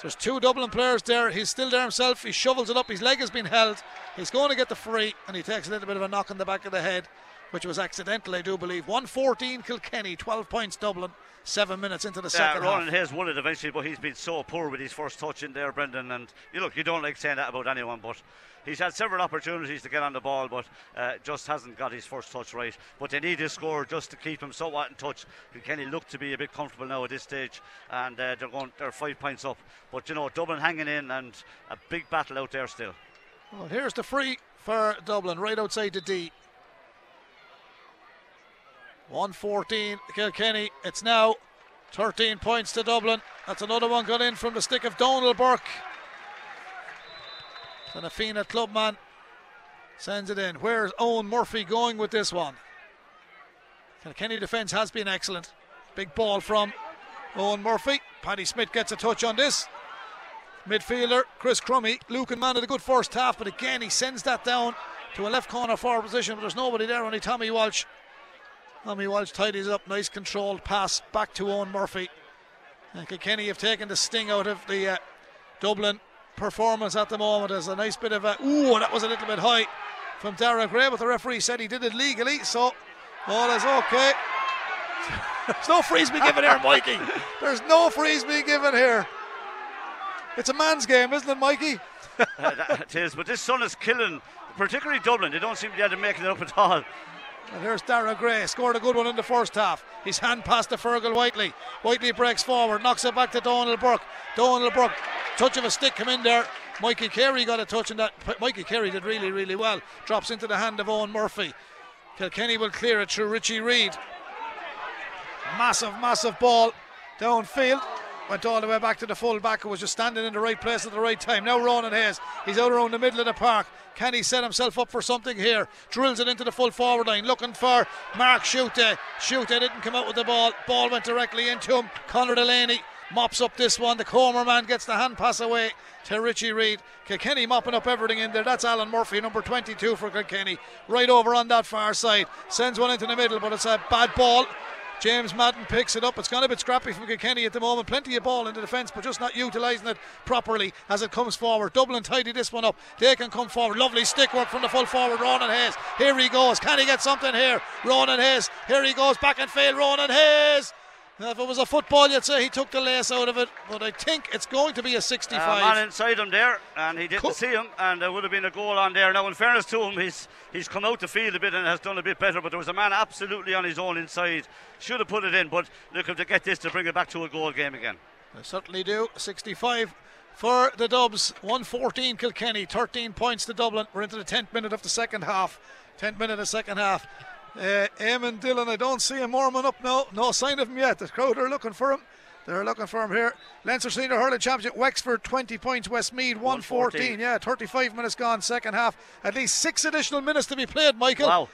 There's two Dublin players there. He's still there himself. He shovels it up. His leg has been held. He's going to get the free, and he takes a little bit of a knock on the back of the head, which was accidental, I do believe. 114 Kilkenny, 12 points Dublin, seven minutes into the Yeah, second Ronan half. Hayes won it eventually, but he's been so poor with his first touch in there, Brendan. And you look, you don't like saying that about anyone, but he's had several opportunities to get on the ball, but uh, just hasn't got his first touch right. But they need his score just to keep him somewhat in touch. Kenny look to be a bit comfortable now at this stage, and uh, they're going, they're five points up. But you know, Dublin hanging in, and a big battle out there still. Well, here's the free for Dublin, right outside the D. 114 Kilkenny. It's now 13 points to Dublin. That's another one got in from the stick of Donal Burke. And a Fianna clubman sends it in. Where's Eoin Murphy going with this one? Kilkenny defence has been excellent. Big ball from Eoin Murphy. Paddy Smith gets a touch on this. Midfielder Chris Crummey, Lucan man had a good first half, but again he sends that down to a left corner forward position, but there's nobody there, only Tommy Walsh. Tommy Walsh tidies up, nice controlled pass back to Eoin Murphy. And Kilkenny have taken the sting out of the uh, Dublin performance at the moment. There's a nice bit of a ooh, that was a little bit high from Daire Gray, but the referee said he did it legally, so all is okay. There's no freeze being given here, Mikey. There's no freeze being given here. It's a man's game, isn't it, Mikey? Uh, that, it is, but this sun is killing, particularly Dublin. They don't seem to be able to make it up at all. And here's Daire Gray, scored a good one in the first half. His hand pass to Fergal Whiteley. Whiteley breaks forward, knocks it back to Donal Burke. Donal Burke, touch of a stick come in there. Mikey Carey got a touch in that. Mikey Carey did really, really well. Drops into the hand of Eoin Murphy. Kilkenny will clear it through Richie Reid. Massive, massive ball downfield. Went all the way back to the full back who was just standing in the right place at the right time. Now Ronan Hayes. He's out around the middle of the park. Can he set himself up for something here? Drills it into the full forward line. Looking for Mark Schutte. Schutte didn't come out with the ball. Ball went directly into him. Conor Delaney mops up this one. The Comer man gets the hand pass away to Richie Reid. Kilkenny mopping up everything in there. That's Alan Murphy, number 22 for Kilkenny. Right over on that far side. Sends one into the middle, but it's a bad ball. James Madden picks it up. It's gone a bit scrappy from Kilkenny at the moment. Plenty of ball in the defence, but just not utilising it properly as it comes forward. Dublin tidy this one up. They can come forward. Lovely stick work from the full forward, Ronan Hayes. Here he goes. Can he get something here? Ronan Hayes. Here he goes. Back and fail. Ronan Hayes. Now, if it was a football, you'd say he took the lace out of it, but I think it's going to be a 65. Uh, man inside him there, and he didn't Cool. see him, and there would have been a goal on there. Now, in fairness to him, he's he's come out the field a bit and has done a bit better, but there was a man absolutely on his own inside. Should have put it in, but look to get this to bring it back to a goal game again. They certainly do. 65 for the Dubs. 114 Kilkenny. 13 points to Dublin. We're into the 10th minute of the second half. 10th minute of the second half. Uh, Eamon Dillon, I don't see him warming up now. No sign of him yet. The crowd are looking for him. They're looking for him here. Leinster Senior Hurling Championship, Wexford 20 points, Westmeath 114. 114. Yeah, 35 minutes gone, second half. At least six additional minutes to be played, Michael. Wow.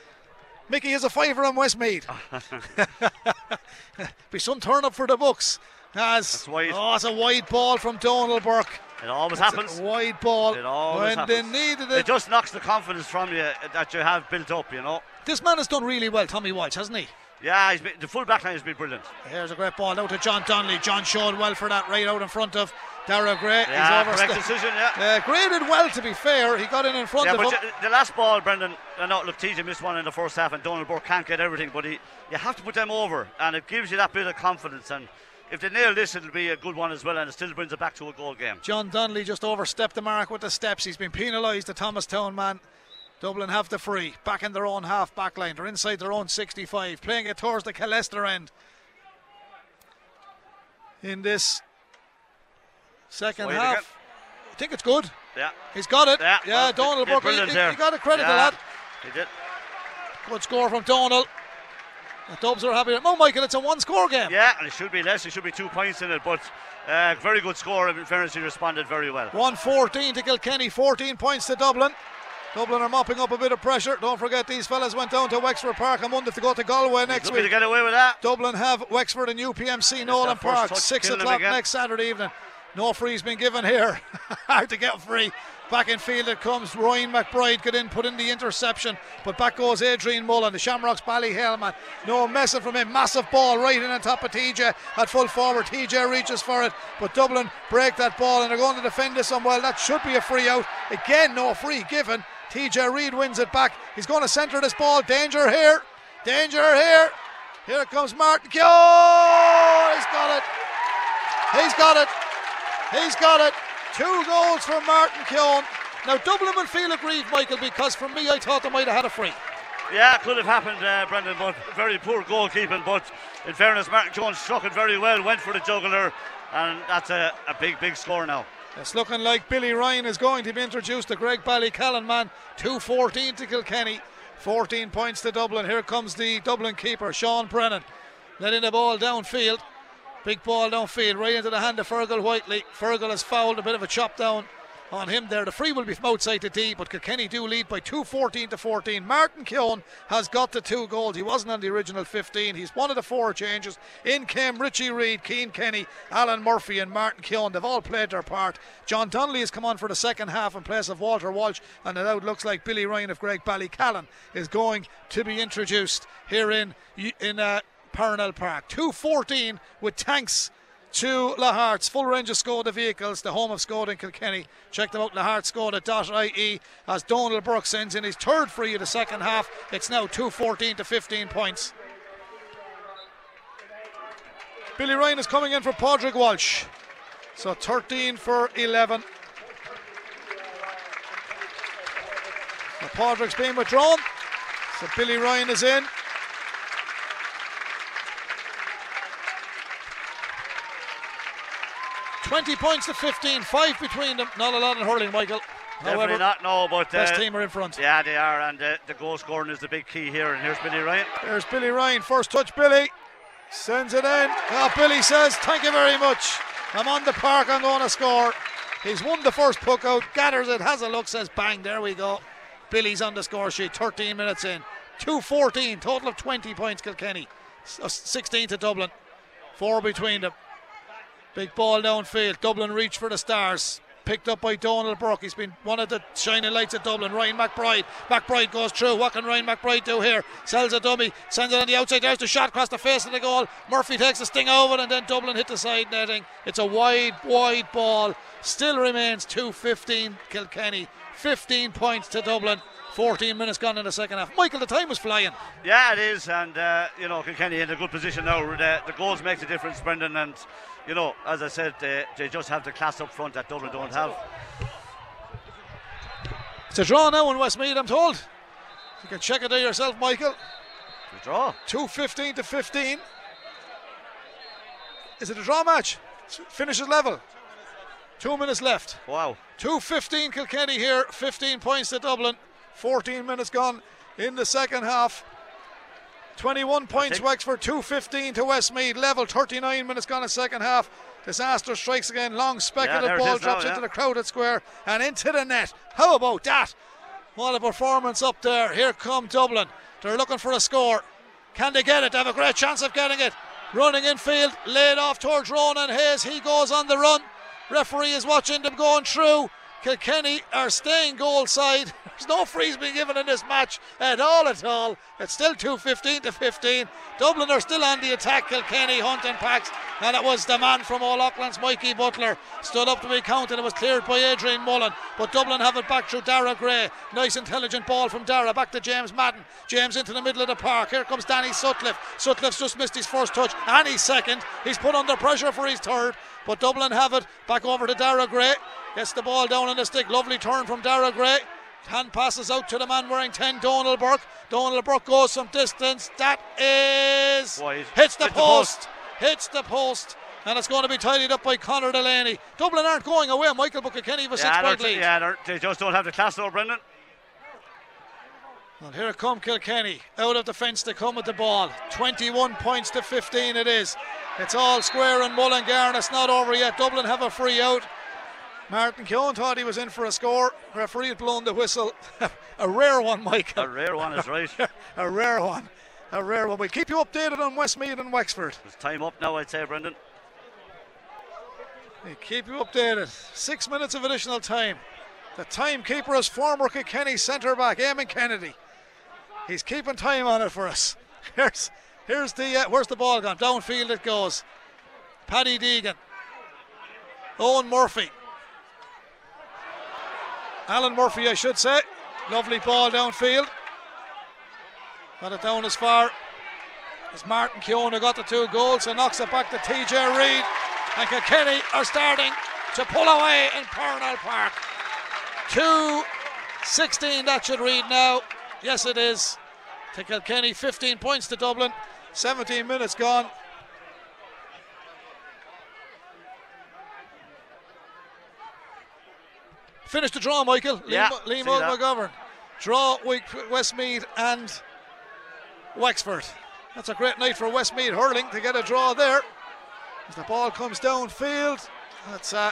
Mickey is a fiver on Westmeath. be some turn up for the books. As That's wide. oh, it's a wide ball from Donal Burke. It always happens. a wide ball It always when they happens. needed It it. just knocks the confidence from you that you have built up, you know. This man has done really well, Tommy Walsh, hasn't he? Yeah, he's been, the full back line has been brilliant. Here's a great ball out to John Donnelly. John showed well for that right out in front of Daire Gray. Yeah, He's correct overste- decision, yeah. Uh, Gray did well, to be fair. He got in in front Yeah, of but him. the last ball, Brendan, I know, look, TJ missed one in the first half and Donal Burke can't get everything, but he, you have to put them over and it gives you that bit of confidence. And if they nail this, it'll be a good one as well and it still brings it back to a goal game. John Donnelly just overstepped the mark with the steps. He's been penalised, the Thomastown man. Dublin have the free. Back in their own half back line. They're inside their own 65. Playing it towards the Killester end. In this second half. again. I think it's good. Yeah. He's got it. Yeah, Yeah, well, Donal brilliant He, he got a credit yeah, to that. He did. Good score from Donal. The Dubs are happy. No, Michael, it's a one score game. Yeah, and it should be less. It should be two points in it, but uh, very good score. In fairness, he responded very well. 114 to Kilkenny, 14 points to Dublin. Dublin are mopping up a bit of pressure. Don't forget these fellas went down to Wexford Park on Monday to go to Galway next Lucky to week. get away with that. Dublin have Wexford and UPMC Nolan Park, 6 o'clock next Saturday evening. No free's been given here. Hard to get free. Back in field it comes. Ryan McBride got in, put in the interception, but back goes Adrian Mullen, the Shamrocks Ballyhale man. No messing from him. Massive ball right in on top of TJ at full forward. TJ reaches for it, but Dublin break that ball and they're going to defend this one well. That should be a free out. Again, no free given. TJ Reid wins it back. He's going to centre this ball. Danger here. Danger here. Here comes Martin. Oh, he's got it. He's got it. He's got it. Two goals from Martin Keoghan. Now Dublin will feel aggrieved, Michael, because for me I thought they might have had a free. Yeah, it could have happened, uh, Brendan, but very poor goalkeeping. But in fairness, Martin Jones struck it very well, went for the juggler, and that's a, a big, big score now. It's looking like Billy Ryan is going to be introduced to Graigue-Ballycallan, man. 2-14 to Kilkenny. 14 points to Dublin. Here comes the Dublin keeper, Sean Brennan. Letting the ball downfield. Big ball downfield, right into the hand of Fergal Whiteley. Fergal has fouled a bit of a chop down on him there. The free will be from outside the D, but Kilkenny do lead by 2 14 to 14. Martin Keoghan has got the two goals. He wasn't on the original 15. He's one of the four changes. In came Richie Reid, Cian Kenny, Alan Murphy, and Martin Keoghan. They've all played their part. John Donnelly has come on for the second half in place of Walter Walsh, and it now looks like Billy Ryan of Graigue-Ballycallan is going to be introduced here in in uh, Parnell Park. 2-14 with tanks to Lahart's full range of Skoda vehicles, the home of Skoda in Kilkenny. Check them out, lahartskoda.ie as Donal Burke sends in his third free of the second half. It's now 2-14 to 15 points. Billy Ryan is coming in for Padraig Walsh. So 13 for 11. So Padraig's been withdrawn. So Billy Ryan is in. Twenty points to fifteen, five between them. Not a lot in hurling, Michael. Definitely However, not, no, but. best uh, team are in front. Yeah, they are, and uh, the goal scoring is the big key here. And here's Billy Ryan. There's Billy Ryan, first touch. Billy sends it in. Oh, Billy says, "Thank you very much. I'm on the park. I'm going to score." He's won the first puck out. Gathers it, has a look, says, "Bang! There we go." Billy's on the score sheet. 13 minutes in. 2-14, total of 20 points. Kilkenny, uh, 16 to Dublin. Four between them. Big ball downfield. Dublin reach for the stars. Picked up by Donal Burke. He's been one of the shining lights at Dublin. Ryan McBride. McBride goes through. What can Ryan McBride do here? Sells a dummy. Sends it on the outside. There's the shot across the face of the goal. Murphy takes the sting over and then Dublin hit the side netting. It's a wide, wide ball. Still remains 2-15 Kilkenny. 15 points to Dublin. 14 minutes gone in the second half. Michael, the time was flying. Yeah, it is, and uh, you know Kilkenny in a good position now. The, the goals make the difference, Brendan, and you know, as I said, they, they just have the class up front that Dublin don't have. It's a draw now in Westmeath, I'm told. You can check it out yourself, Michael. The draw. 2-15 to 15. Is it a draw match? Finishes level. Two minutes left. Wow. 2-15 Kilkenny here. 15 points to Dublin. 14 minutes gone in the second half. 21 points, Wexford 215 to Westmeath. Level 39 minutes gone a second half. Disaster strikes again. Long speculative Yeah, ball now, drops yeah. into the crowded square and into the net. How about that? What a performance up there. Here come Dublin. They're looking for a score. Can they get it? They have a great chance of getting it. Running infield, laid off towards Ronan Hayes. He goes on the run. Referee is watching them going through. Kilkenny are staying goal side. There's no freeze being given in this match at all, at all. It's still 2-15 to 15. Dublin are still on the attack. Kilkenny hunting packs, and it was the man from O'Loughlin's, Mikey Butler, stood up to be counted. It was cleared by Adrian Mullen, but Dublin have it back through Daire Gray. Nice intelligent ball from Daire back to James Madden. James into the middle of the park. Here comes Danny Sutcliffe. Sutcliffe's just missed his first touch and his second. He's put under pressure for his third, but Dublin have it back over to Daire Gray. Gets the ball down on the stick. Lovely turn from Daire Gray. Hand passes out to the man wearing 10, Donal Burke. Donal Burke goes some distance. That is. Wide. Hits the Hit the post. Hits the post. And it's going to be tidied up by Conor Delaney. Dublin aren't going away. Michael Buchanan have a six Yeah, point they're- lead. yeah they're- just don't have the class though, Brendan. And here come Kilkenny. Out of the fence they come with the ball. 21 points to 15 it is. It's all square in Mullingar and it's not over yet. Dublin have a free out. Martin Keoghan thought he was in for a score. Referee had blown the whistle. a rare one, Michael. A rare one is right. a rare one. A rare one. We'll keep you updated on Westmeath and Wexford. It's time up now, I'd say, Brendan. We'll keep you updated. Six minutes of additional time. The timekeeper is former Kilkenny centre back, Eamon Kennedy. He's keeping time on it for us. Here's here's the uh, where's the ball gone? Downfield it goes. Paddy Deegan. Eoin Murphy. Alan Murphy, I should say. Lovely ball downfield. Got it down as far as Martin who got the two goals and knocks it back to TJ Reid. And Kilkenny are starting to pull away in Parnell Park. 2 16, that should read now. Yes, it is. To Kilkenny, 15 points to Dublin. 17 minutes gone. Finish the draw, Michael. Yeah, Liam, Liam. McGovern. Draw week Westmeath and Wexford. That's a great night for Westmeath hurling to get a draw there. As the ball comes downfield, that's uh,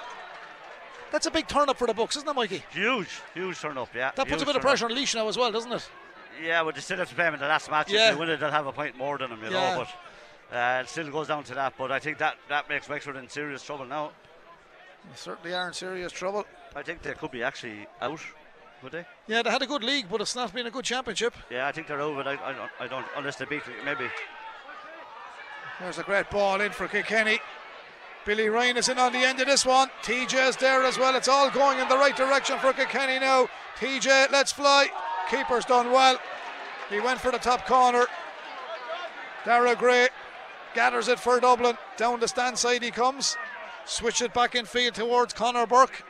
that's a big turn up for the books, isn't it, Mikey? Huge, huge turn up, yeah. That puts a bit of turn up. pressure on Laois now as well, doesn't it? Yeah, but they still have to play them in the last match. Yeah. If they win it, they'll have a point more than them, you Yeah. know. But uh, it still goes down to that. But I think that, that makes Wexford in serious trouble now. They certainly are in serious trouble. I think they could be actually out, would they? Yeah, they had a good league, but it's not been a good championship. Yeah, I think they're over. I, I, don't, I don't, unless they beat, maybe. There's a great ball in for Kilkenny. Billy Ryan is in on the end of this one. TJ is there as well. It's all going in the right direction for Kilkenny now. TJ, let's fly. Keeper's done well. He went for the top corner. Daire Gray gathers it for Dublin. Down the stand side he comes. Switch it back in field towards Conor Burke.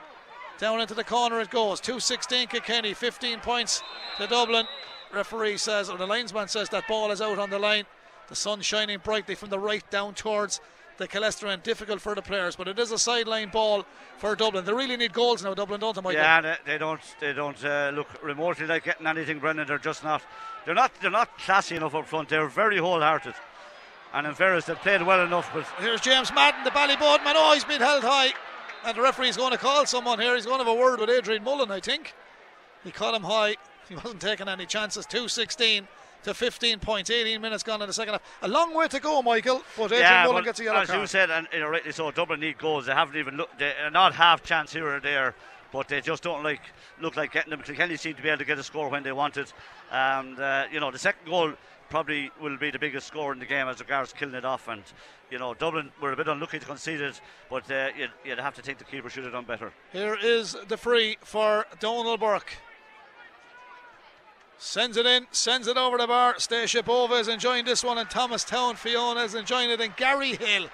Down into the corner it goes. 2-16 Kilkenny, 15 points to Dublin. Referee says, or the linesman says that ball is out on the line. The sun shining brightly from the right down towards the Calestran. Difficult for the players, but it is a sideline ball for Dublin. They really need goals now, Dublin, don't they, Michael? Yeah, they, they don't. They don't uh, look remotely like getting anything, Brendan. They're just not. They're not. They're not classy enough up front. They're very wholehearted. And in fairness, they've played well enough, but Here's James Madden, the Ballyboden man. Oh, he's been held high. And the referee's going to call someone here. He's going to have a word with Adrian Mullen, I think. He caught him high. He wasn't taking any chances. 216 to 15 points. 18 minutes gone in the second half. A long way to go, Michael. But Adrian yeah, Mullen gets a yellow as card. you said, and you know, rightly so. Dublin need goals. They haven't even looked. They're not half chance here or there, but they just don't like look like getting them. Kilkenny seem to be able to get a score when they want it, and uh, you know the second goal probably will be the biggest score in the game as regards killing it off. And you know Dublin were a bit unlucky to concede it, but uh, you'd, you'd have to think the keeper should have done better. Here is the free for Donal Burke. Sends it in, sends it over the bar. Stacia Bova is enjoying this one, and Thomastown Fiona is enjoying it, and Gary Hill.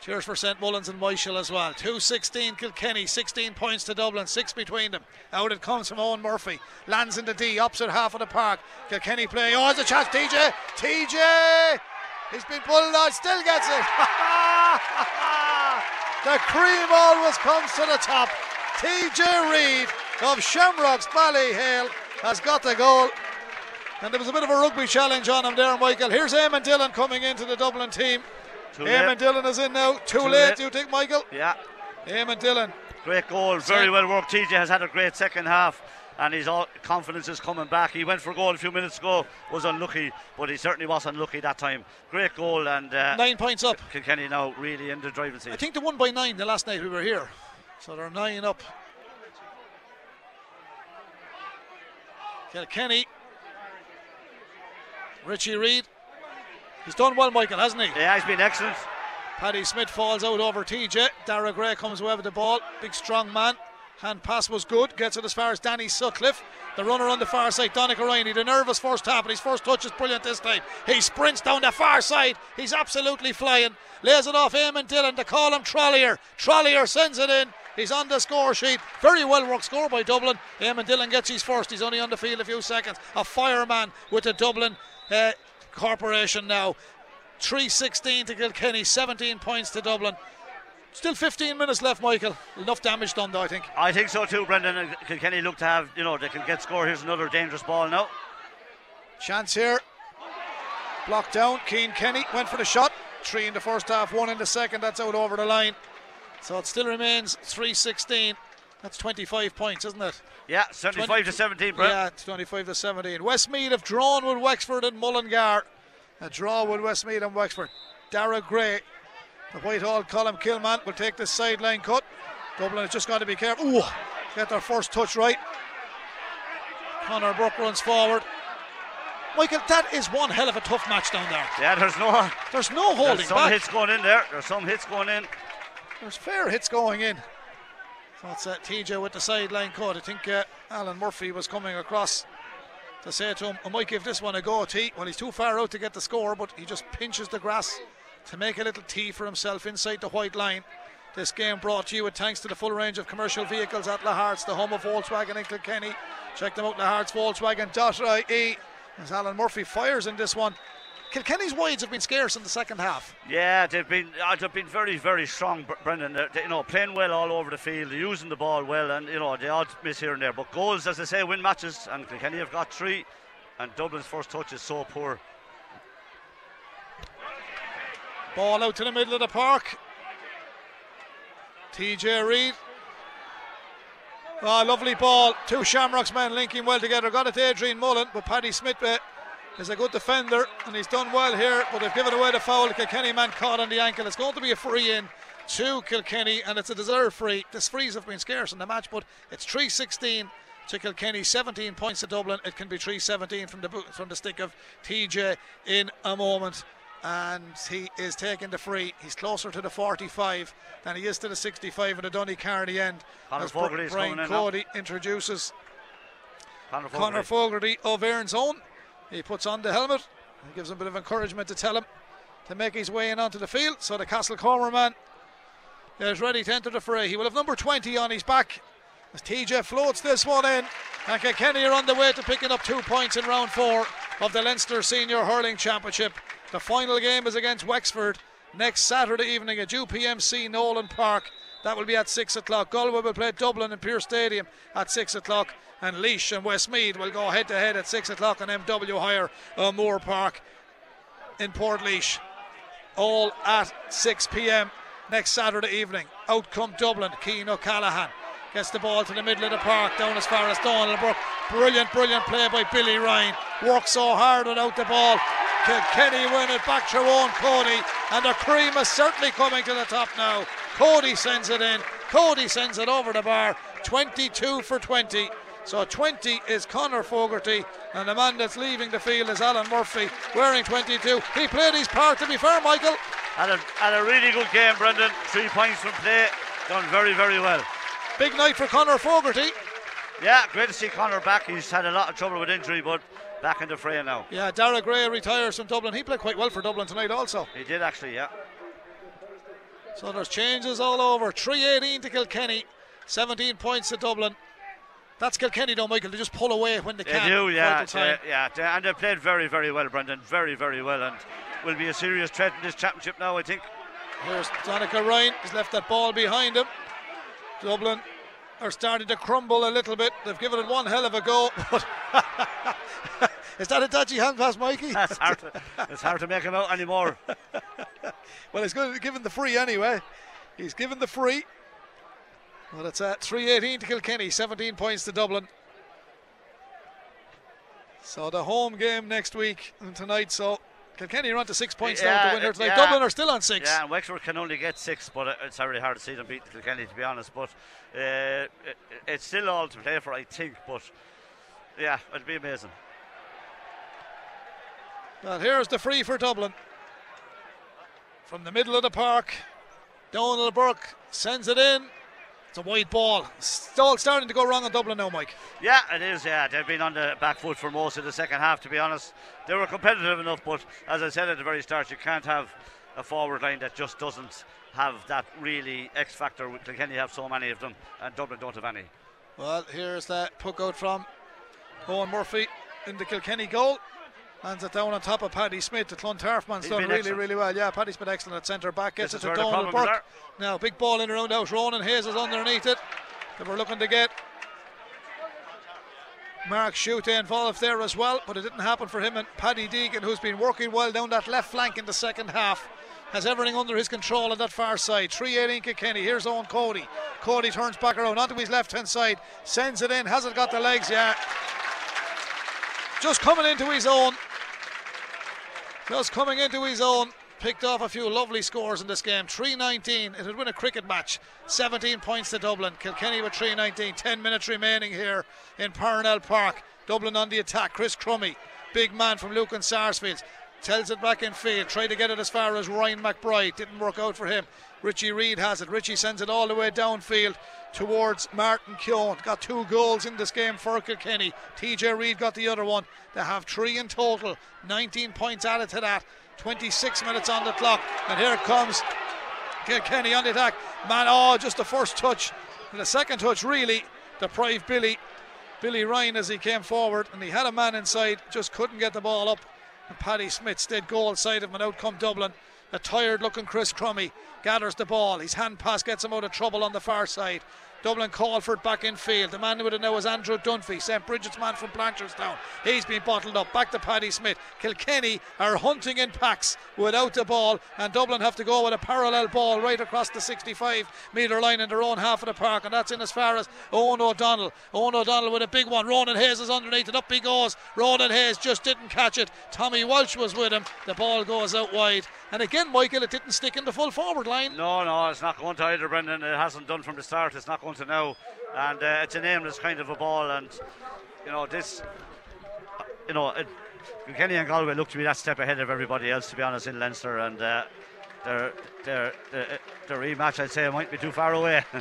Cheers for St Mullins and Michael as well. 2 16 Kilkenny, 16 points to Dublin, 6 between them. Out it comes from Eoin Murphy. Lands in the D, opposite half of the park. Kilkenny play. Oh, there's a chance. TJ! TJ! He's been pulled out, still gets it. the cream always comes to the top. TJ Reid of Shamrocks Ballyhale has got the goal. And there was a bit of a rugby challenge on him there, Michael. Here's Eamon Dillon coming into the Dublin team. Too Eamon. Dillon is in now. Too, Too late, late. do you think, Michael? Yeah, Eamon Dillon. great goal, very well worked. TJ has had a great second half. And his confidence is coming back. He went for a goal a few minutes ago, was unlucky, but he certainly was unlucky that time. Great goal, and uh, Nine points up. Kilkenny now really in the driving seat. I think they won by nine the last night we were here. So they're nine up. Kilkenny. Richie Reid. He's done well, Michael, hasn't he? Yeah, he's been excellent. Paddy Smith falls out over TJ. Daire Gray comes away with the ball. Big strong man. Hand pass was good. Gets it as far as Danny Sutcliffe. The runner on the far side, Donica Ryan. He had a nervous first half, but his first touch is brilliant this time. He sprints down the far side. He's absolutely flying. Lays it off Eamon Dillon to call him Trollier. Trollier sends it in. He's on the score sheet. Very well worked score by Dublin. Eamon Dillon gets his first. He's only on the field a few seconds. A fireman with the Dublin uh, Corporation now. 316 to Kilkenny, 17 points to Dublin. Still 15 minutes left, Michael. Enough damage done, though, I think. I think so too, Brendan. And Kilkenny look to have, you know, they can get score. Here's another dangerous ball now. Chance here. Blocked down. Cian Kenny went for the shot. Three in the first half, one in the second. That's out over the line. So it still remains 316. That's 25 points, isn't it? Yeah, 75 20 to 17, Brent. Yeah, it's 25 to 17. Westmeath have drawn with Wexford and Mullingar. A draw with Westmead and Wexford. Daire Gray, the Whitehall Colmcille man will take the sideline cut. Dublin has just got to be careful. Ooh, get their first touch right. Conor Burke runs forward. Michael, that is one hell of a tough match down there. Yeah, there's no There's no holding there's some back. hits going in there. There's some hits going in. There's fair hits going in. So it's uh, TJ with the sideline cut. I think uh, Alan Murphy was coming across to say to him, I might give this one a go, T. Well, he's too far out to get the score, but he just pinches the grass to make a little tee for himself inside the white line. This game brought to you with thanks to the full range of commercial vehicles at Lahart's, the home of Volkswagen in Kilkenny. Check them out, Lahart's Volkswagen.ie. As Alan Murphy fires in this one. Kilkenny's wides have been scarce in the second half. Yeah, they've been uh, they've been very very strong, Brendan. They're, they, you know, playing well all over the field, using the ball well, and you know the odd miss here and there. But goals, as I say, win matches, and Kilkenny have got three, and Dublin's first touch is so poor. Ball out to the middle of the park. TJ Reid. Oh, lovely ball. Two Shamrocks men linking well together. Got it to Adrian Mullen, but Paddy Smith uh, is a good defender and he's done well here. But they've given away the foul. Kilkenny man caught on the ankle. It's going to be a free in to Kilkenny and it's a deserved free. This frees have been scarce in the match, but it's 316 to Kilkenny, 17 points to Dublin. It can be 317 from the from the stick of TJ in a moment and he is taking the free. He's closer to the 45 than he is to the 65 in the Donnycarney end. Conor As Fogarty Brian coming in. Cody introduces Conor Connor Fogarty. Fogarty of Erin's Own. He puts on the helmet and gives him a bit of encouragement to tell him to make his way in onto the field. So the Castlecomer man is ready to enter the fray. He will have number 20 on his back as TJ floats this one in. And Kilkenny are on the way to picking up two points in round four of the Leinster Senior Hurling Championship. The final game is against Wexford next Saturday evening at UPMC Nolan Park. That will be at 6 o'clock. Galway will play Dublin in Pearse Stadium at 6 o'clock. And Laois and Westmeath will go head to head at 6 o'clock on MW Hire uh, Moore Park in Portlaoise. All at 6 pm next Saturday evening. Out come Dublin. Cian O'Callaghan gets the ball to the middle of the park, down as far as Donal Burke. Brilliant, brilliant play by Billy Ryan. Works so hard without the ball. Kenny win it back to Eoin Cody, and the cream is certainly coming to the top now. Cody sends it in. Cody sends it over the bar. 22 for 20. So 20 is Conor Fogarty, and the man that's leaving the field is Alan Murphy, wearing 22. He played his part, to be fair, Michael. Had a, had a really good game, Brendan. Three points from play. Done very, very well. Big night for Conor Fogarty. Yeah, great to see Conor back. He's had a lot of trouble with injury, but back in the fray now. Yeah, Daire Gray retires from Dublin. He played quite well for Dublin tonight, also. He did actually, yeah. So there's changes all over. 318 to Kilkenny, 17 points to Dublin. That's Kilkenny, though, Michael. They just pull away when they They can. do, yeah, time. yeah, and they played very, very well, Brendan. Very, very well, and will be a serious threat in this championship now. I think. Here's Donica Ryan. He's left that ball behind him. Dublin are starting to crumble a little bit. They've given it one hell of a go, Is that a dodgy hand pass, Mikey? it's, hard to, it's hard to make him out anymore. well, he's going to give him the free anyway. He's given the free. Well, it's at 318 to Kilkenny, 17 points to Dublin. So the home game next week and tonight. So Kilkenny are on to six points now to win here tonight. yeah. Dublin are still on six. Yeah, and Wexford can only get six, but it's very hard to see them beat Kilkenny, to be honest. But uh, it's still all to play for, I think. But yeah, it'd be amazing. Well, here's the free for Dublin. From the middle of the park, Donal Burke sends it in. It's a wide ball. It's all starting to go wrong in Dublin now, Mike. Yeah, it is. Yeah, they've been on the back foot for most of the second half. To be honest, they were competitive enough, but as I said at the very start, you can't have a forward line that just doesn't have that really X factor. Kilkenny have so many of them, and Dublin don't have any. Well, here's that puck out from Eoin Murphy in the Kilkenny goal. Lands it down on top of Paddy Smith. The Clontarf man's He's done really, excellent. really well. Yeah, Paddy Smith excellent at centre back. Gets This it to Donal Burke. Now, big ball in around out. Ronan Hayes is underneath it. They were looking to get Mark Schutte involved there as well, but it didn't happen for him. And Paddy Deegan, who's been working well down that left flank in the second half, has everything under his control on that far side. 3 8 Kilkenny. Here's Eoin Cody. Cody turns back around onto his left hand side, sends it in. Hasn't got the legs yet. Just coming into his own. Just coming into his own. Picked off a few lovely scores in this game. 319. It would win a cricket match. 17 points to Dublin. Kilkenny with 319. 10 minutes remaining here in Parnell Park. Dublin on the attack. Chris Crummey, big man from Lucan Sarsfields, tells it back in field. Tried to get it as far as Ryan McBride. Didn't work out for him. Richie Reid has it. Richie sends it all the way downfield towards Martin Keoghan. Got two goals in this game for Kilkenny. TJ Reid got the other one. They have three in total. 19 points added to that. 26 minutes on the clock. And here comes Kilkenny on the attack. Man, oh, just the first touch. And the second touch really deprived Billy. Billy Ryan as he came forward and he had a man inside, just couldn't get the ball up. And Paddy Smith stayed goal side of him and out come Dublin. A tired looking Chris Crummey gathers the ball. His hand pass gets him out of trouble on the far side. Dublin call for it back in field. The man with it now is Andrew Dunphy, St. Brigid's man from Blanchardstown. He's been bottled up. Back to Paddy Smith. Kilkenny are hunting in packs without the ball, and Dublin have to go with a parallel ball right across the 65 metre line in their own half of the park, and that's in as far as Eoghan O'Donnell. Eoghan O'Donnell with a big one. Ronan Hayes is underneath it. Up he goes. Ronan Hayes just didn't catch it. Tommy Walsh was with him. The ball goes out wide. And again, Michael, it didn't stick in the full forward line. No, no, it's not going to either, Brendan. It hasn't done from the start. It's not going to now, and uh, it's an aimless kind of a ball. And you know this, you know, it, Kenny and Galway look to be that step ahead of everybody else, to be honest, in Leinster, and uh, their their their their rematch, I'd say, might be too far away.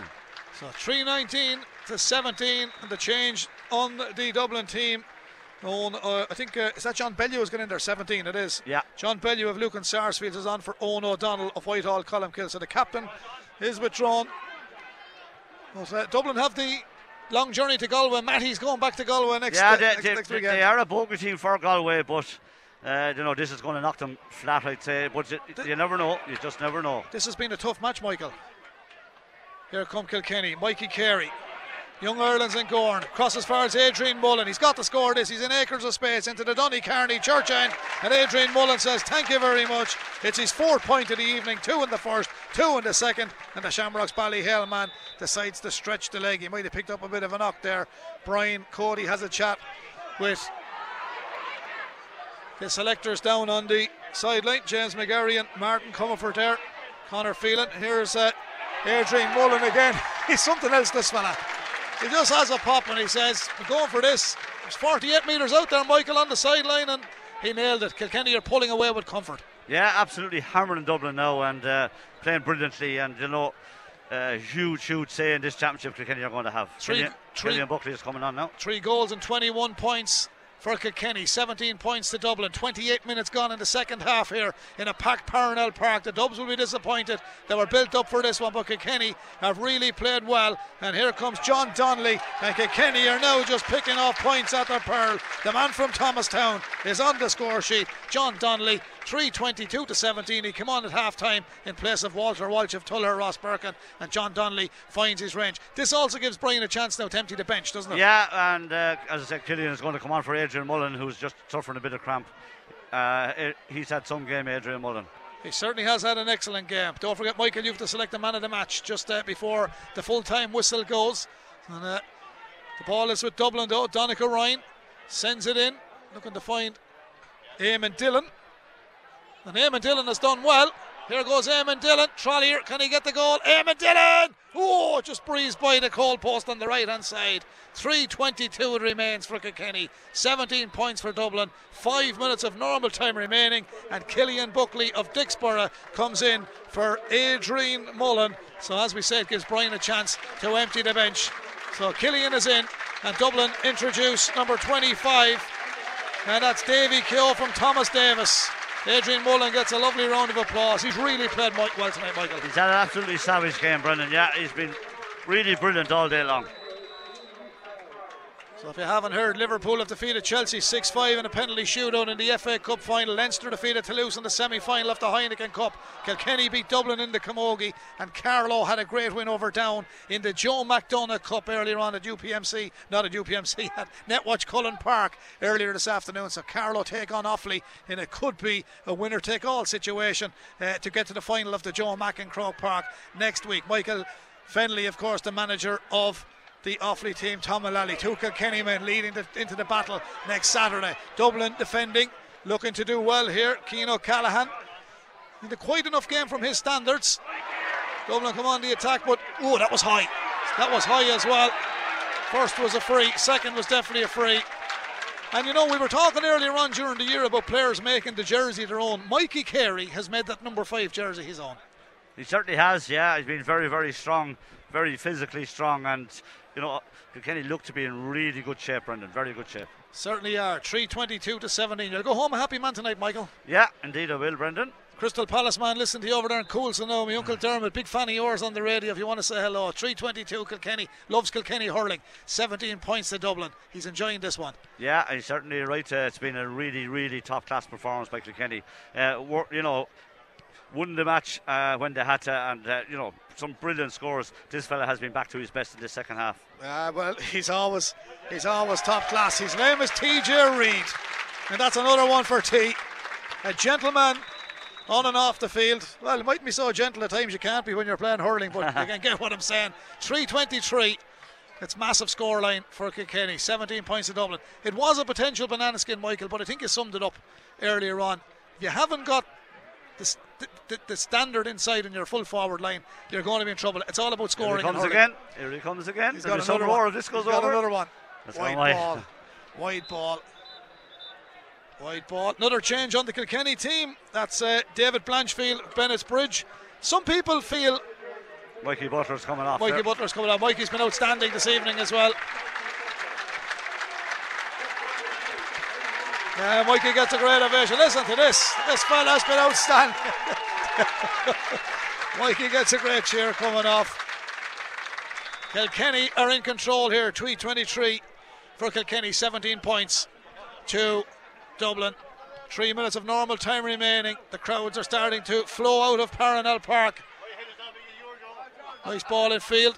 So 319 to 17, and the change on the Dublin team. On, uh, I think uh, is that John Bellew is going in there 17 it is Yeah. John Bellew of Lucan Sarsfields is on for Eoghan O'Donnell of Whitehall Colmcille so the captain is withdrawn But, uh, Dublin have the long journey to Galway Matty's going back to Galway next, yeah, uh, they, next, they, next they, weekend they are a bogey team for Galway, but uh, you know this is going to knock them flat, I'd say. But you, you never know. You just never know. This has been a tough match, Michael. Here come Kilkenny, Mikey Carey. Young Ireland's in Gowran. Cross as far as Adrian Mullen. He's got to score this. He's in acres of space into the Donnycarney church end. And Adrian Mullen says, Thank you very much. It's his fourth point of the evening. Two in the first, two in the second. And the Shamrocks Ballyhale man decides to stretch the leg. He might have picked up a bit of a knock there. Brian Cody has a chat with the selectors down on the sideline. James McGarry and Martin Comerford there. Conor Phelan. Here's uh, Adrian Mullen again. He's something else, this fella. He just has a pop and he says, I'm going for this. It's 48 metres out there, Michael, on the sideline, and he nailed it. Kilkenny are pulling away with comfort. Yeah, absolutely hammering Dublin now and uh, playing brilliantly. And you know, uh, huge, huge say in this championship Kilkenny are going to have. Three- Killian, three- Killian Buckley is coming on now. Three goals and 21 points for Kilkenny. 17 points to Dublin. 28 minutes gone in the second half here in a packed Parnell Park. The Dubs will be disappointed. They were built up for this one, but Kilkenny have really played well. And here comes John Donnelly. And Kilkenny are now just picking off points at their pearl. The man from Thomastown is on the score sheet. John Donnelly, 322 to 17. He came on at half time in place of Walter Walsh of Tullogher, Ross Birkin. And John Donnelly finds his range. This also gives Brian a chance now to empty the bench, doesn't it? Yeah, and uh, as I said, Killian is going to come on for Adrian Mullen, who's just suffering a bit of cramp. Uh, he's had some game, Adrian Mullen. He certainly has had an excellent game. Don't forget, Michael, you have to select the man of the match just uh, before the full time whistle goes. And uh, the ball is with Dublin, though. Donica Ryan sends it in, looking to find Eamon Dillon. And Eamon Dillon has done well. Here goes Eamon Dillon. Trollier, can he get the goal? Eamon Dillon! Oh, just breezed by the goal post on the right hand side. 3.22 it remains for Kilkenny. 17 points for Dublin. Five minutes of normal time remaining. And Killian Buckley of Dicksboro comes in for Adrian Mullen. So, as we said, gives Brian a chance to empty the bench. So, Killian is in. And Dublin introduce number 25. And that's Davy Keogh from Thomas Davis. Adrian Mullen gets a lovely round of applause. He's really played Mike well tonight, Michael. He's had an absolutely savage game, Brendan. Yeah, he's been really brilliant all day long. So if you haven't heard, Liverpool have defeated Chelsea 6-5 in a penalty shootout in the FA Cup final. Leinster defeated Toulouse in the semi-final of the Heineken Cup. Kilkenny beat Dublin in the Camogie, and Carlow had a great win over Down in the Joe McDonagh Cup earlier on at UPMC, not at UPMC, at Netwatch Cullen Park earlier this afternoon. So Carlow take on Offaly in it could be a winner-take-all situation uh, to get to the final of the Joe Mack in Croke Park next week. Michael Fennelly, of course, the manager of the Offaly team, Tom Mullally. Two Kilkenny men leading into the battle next Saturday. Dublin defending, looking to do well here. Cian O'Callaghan. In a quite enough game from his standards. Dublin come on the attack, but oh, that was high. That was high as well. First was a free, second was definitely a free. And you know, we were talking earlier on during the year about players making the jersey their own. Mikey Carey has made that number five jersey his own. He certainly has, yeah. He's been very, very strong, very physically strong, and you know, Kilkenny look to be in really good shape, Brendan. Very good shape. Certainly are. 322 to 17. You'll go home a happy man tonight, Michael. Yeah, indeed I will, Brendan. Crystal Palace man, listen to you over there in Cool so now. My Uncle Dermot, big fan of yours on the radio if you want to say hello. 322 Kilkenny, loves Kilkenny hurling. 17 points to Dublin. He's enjoying this one. Yeah, he's certainly right. Uh, it's been a really, really top class performance by Kilkenny. Uh, you know, won the match uh, when they had to, and uh, you know some brilliant scores. This fella has been back to his best in the second half. Uh, well, he's always he's always top class. His name is T.J. Reid, and that's another one for T. A gentleman on and off the field. Well, it might be so gentle at times you can't be when you're playing hurling, but you can get what I'm saying. 323. It's massive scoreline for Kilkenny. 17 points to Dublin. It was a potential banana skin, Michael, but I think you summed it up earlier on. If you haven't got the, the, the, standard inside in your full forward line, you're going to be in trouble. It's all about scoring. Here he comes again. Here he comes again. He's got another more. This goes He's over. Got another one. That's Wide ball. Wide ball. Wide ball. Another change on the Kilkenny team. That's uh, David Blanchfield, Bennettsbridge. Some people feel. Mikey Butler's coming off. Mikey there. Butler's coming off. Mikey's been outstanding this evening as well. Yeah, Mikey gets a great ovation. Listen to this. This fella's been outstanding. Mikey gets a great cheer coming off. Kilkenny are in control here. 323 for Kilkenny, 17 points to Dublin. Three minutes of normal time remaining. The crowds are starting to flow out of Parnell Park. Nice ball in field.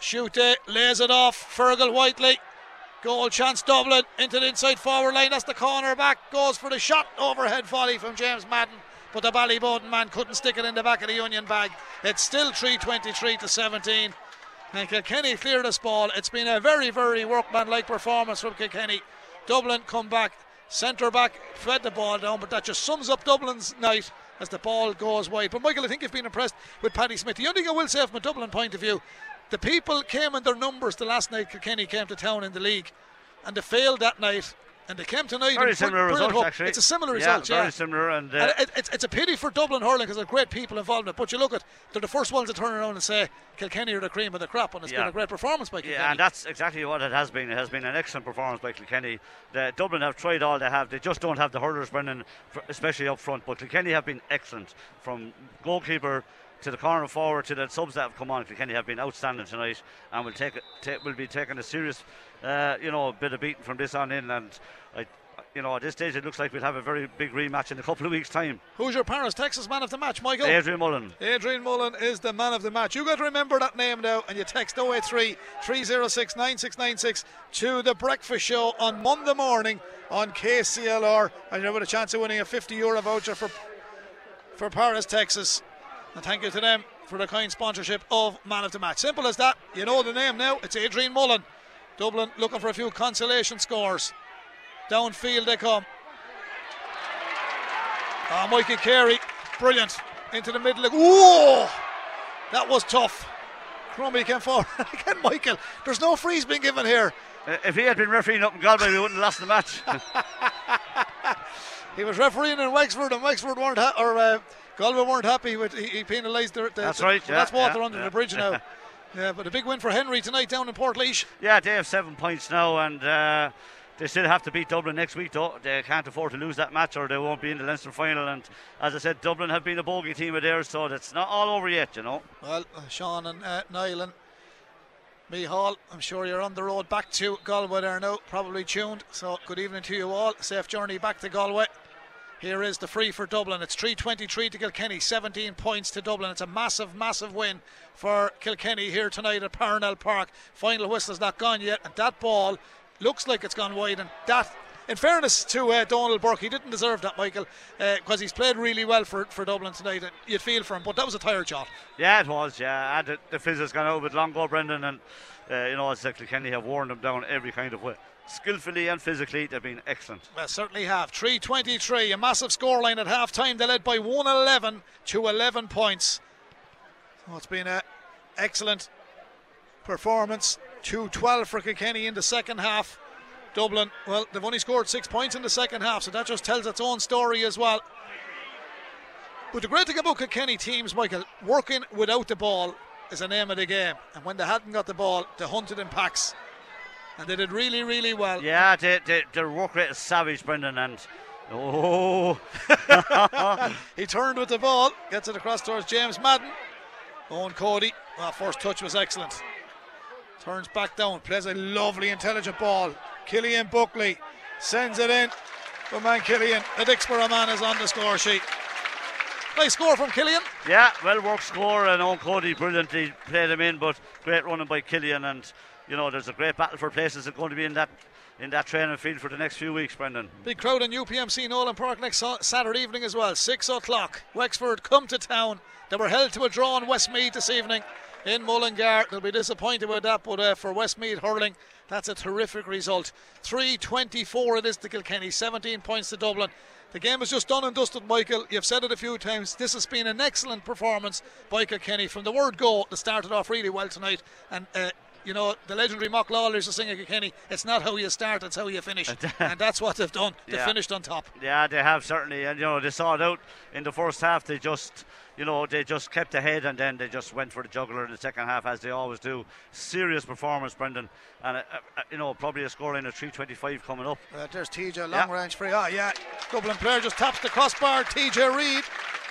Shoot it, lays it off. Fergal Whiteley Goal chance Dublin into the inside forward line. That's the corner back. Goes for the shot. Overhead volley from James Madden. But the Ballyboden man couldn't stick it in the back of the Union bag. It's still 323 to 17. And Kilkenny cleared this ball. It's been a very, very workmanlike performance from Kilkenny. Dublin come back. Centre back fed the ball down, but that just sums up Dublin's night as the ball goes wide. But Michael, I think you've been impressed with Paddy Smith. The only thing I will say from a Dublin point of view, the people came in their numbers the last night Kilkenny came to town in the league, and they failed that night. And they came tonight. Very similar results, actually. It's a similar yeah, result, very yeah. similar. And, uh, and it, it's, it's a pity for Dublin hurling because there's great people involved in it. But you look at, they're the first ones to turn around and say Kilkenny are the cream of the crop, and it's Yeah. been a great performance by Kilkenny. Yeah, and that's exactly what it has been. It has been an excellent performance by Kilkenny. The Dublin have tried all they have. They just don't have the hurlers, Brendan, especially up front. But Kilkenny have been excellent from goalkeeper to the corner forward to the subs that have come on. Kilkenny have been outstanding tonight, and will take it. Ta- will be taking a serious, uh, you know, bit of beating from this on in. And I, you know, at this stage, it looks like we'll have a very big rematch in a couple of weeks' time. Who's your Paris, Texas man of the match, Michael? Adrian Mullen. Adrian Mullen is the man of the match. You got to remember that name now, and you text 083 306 9696 to the breakfast show on Monday morning on KCLR, and you'll have a chance of winning a 50 euro voucher for for Paris, Texas. And thank you to them for the kind sponsorship of Man of the Match. Simple as that. You know the name now. It's Adrian Mullen. Dublin looking for a few consolation scores. Downfield they come. Oh, Mikey Carey, brilliant. Into the middle. Whoa! That was tough. Crummey came forward. Again, Michael, there's no freeze being given here. Uh, if he had been refereeing up in Galway, we wouldn't have lost the match. he was refereeing in Wexford, and Wexford weren't ha- or uh, Galway weren't happy with he, he penalised the, the, That's the, right. well, that's yeah, water yeah, under yeah. the bridge now. yeah, but a big win for Henry tonight down in Port Yeah, they have seven points now, and uh, they still have to beat Dublin next week. Though they can't afford to lose that match, or they won't be in the Leinster final. And as I said, Dublin have been a bogey team of theirs, so it's not all over yet. You know. Well, uh, Sean and uh, Niall and me Hall, I'm sure you're on the road back to Galway there now, probably tuned. So good evening to you all. Safe journey back to Galway. Here is the free for Dublin. It's 323 to Kilkenny, 17 points to Dublin. It's a massive, massive win for Kilkenny here tonight at Parnell Park. Final whistle's not gone yet, and that ball looks like it's gone wide. And that, in fairness to uh, Donal Burke, he didn't deserve that, Michael, because he's played really well for, for Dublin tonight. And you'd feel for him, but that was a tired shot. Yeah, it was. Yeah, and the, the fizz has gone out with long go, Brendan, and uh, you know, as like Kilkenny have worn them down every kind of way. Skillfully and physically, they've been excellent. Well, certainly have. 323, a massive scoreline at half time. They led by 111 to 11 points. So it's been an excellent performance. 212 for Kilkenny in the second half. Dublin, well, they've only scored six points in the second half, so that just tells its own story as well. But the great thing about Kilkenny teams, Michael, working without the ball is the name of the game. And when they hadn't got the ball, they hunted in packs. And they did really, really well. Yeah, they, they, their work rate is savage, Brendan, and oh, He turned with the ball, gets it across towards James Madden. Eoin Cody, well, first touch was excellent. Turns back down, plays a lovely, intelligent ball. Killian Buckley sends it in. Good man, Killian. The Dicksboro man is on the score sheet. Nice score from Killian. yeah, well worked score, and Eoin Cody brilliantly played him in, but great running by Killian, and you know, there's a great battle for places that's going to be in that in that training field for the next few weeks, Brendan. Big crowd in UPMC Nolan Park next Saturday evening as well. Six o'clock. Wexford come to town. They were held to a draw in Westmeath this evening in Mullingar. They'll be disappointed with that, but uh, for Westmeath hurling, that's a terrific result. 324 it is to Kilkenny, 17 points to Dublin. The game is just done and dusted, Michael. You've said it a few times. This has been an excellent performance by Kilkenny. From the word go, they started off really well tonight. And uh, you know, the legendary Mock Lawler is a singer at Kilkenny, it's not how you start, it's how you finish. and that's what they've done. They Yeah. finished on top. Yeah, they have certainly, and you know they saw it out in the first half. They just, you know, they just kept ahead, and then they just went for the juggler in the second half, as they always do. Serious performance, Brendan, and uh, uh, you know probably a scoreline of 325 coming up. Uh, there's TJ, long Yeah. range free. Ah, yeah. Dublin player just taps the crossbar. TJ Reid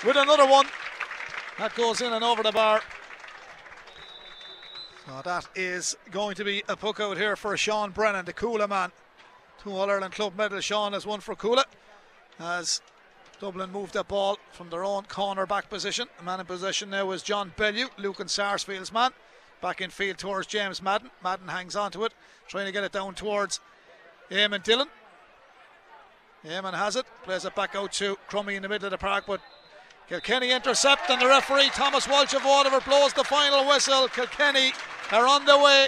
with another one. That goes in and over the bar. That is going to be a puck out here for Sean Brennan, the Cuala man. Two All Ireland club medal. Sean has one for Cuala. As Dublin moved that ball from their own corner back position. The man in possession now is John Bellew, Lucan Sarsfield's man. Back in field towards James Madden. Madden hangs on to it, trying to get it down towards Eamon Dillon. Eamon has it, plays it back out to Crummey in the middle of the park, but Kilkenny intercept and the referee Thomas Walsh of Waterford blows the final whistle. Kilkenny are on their way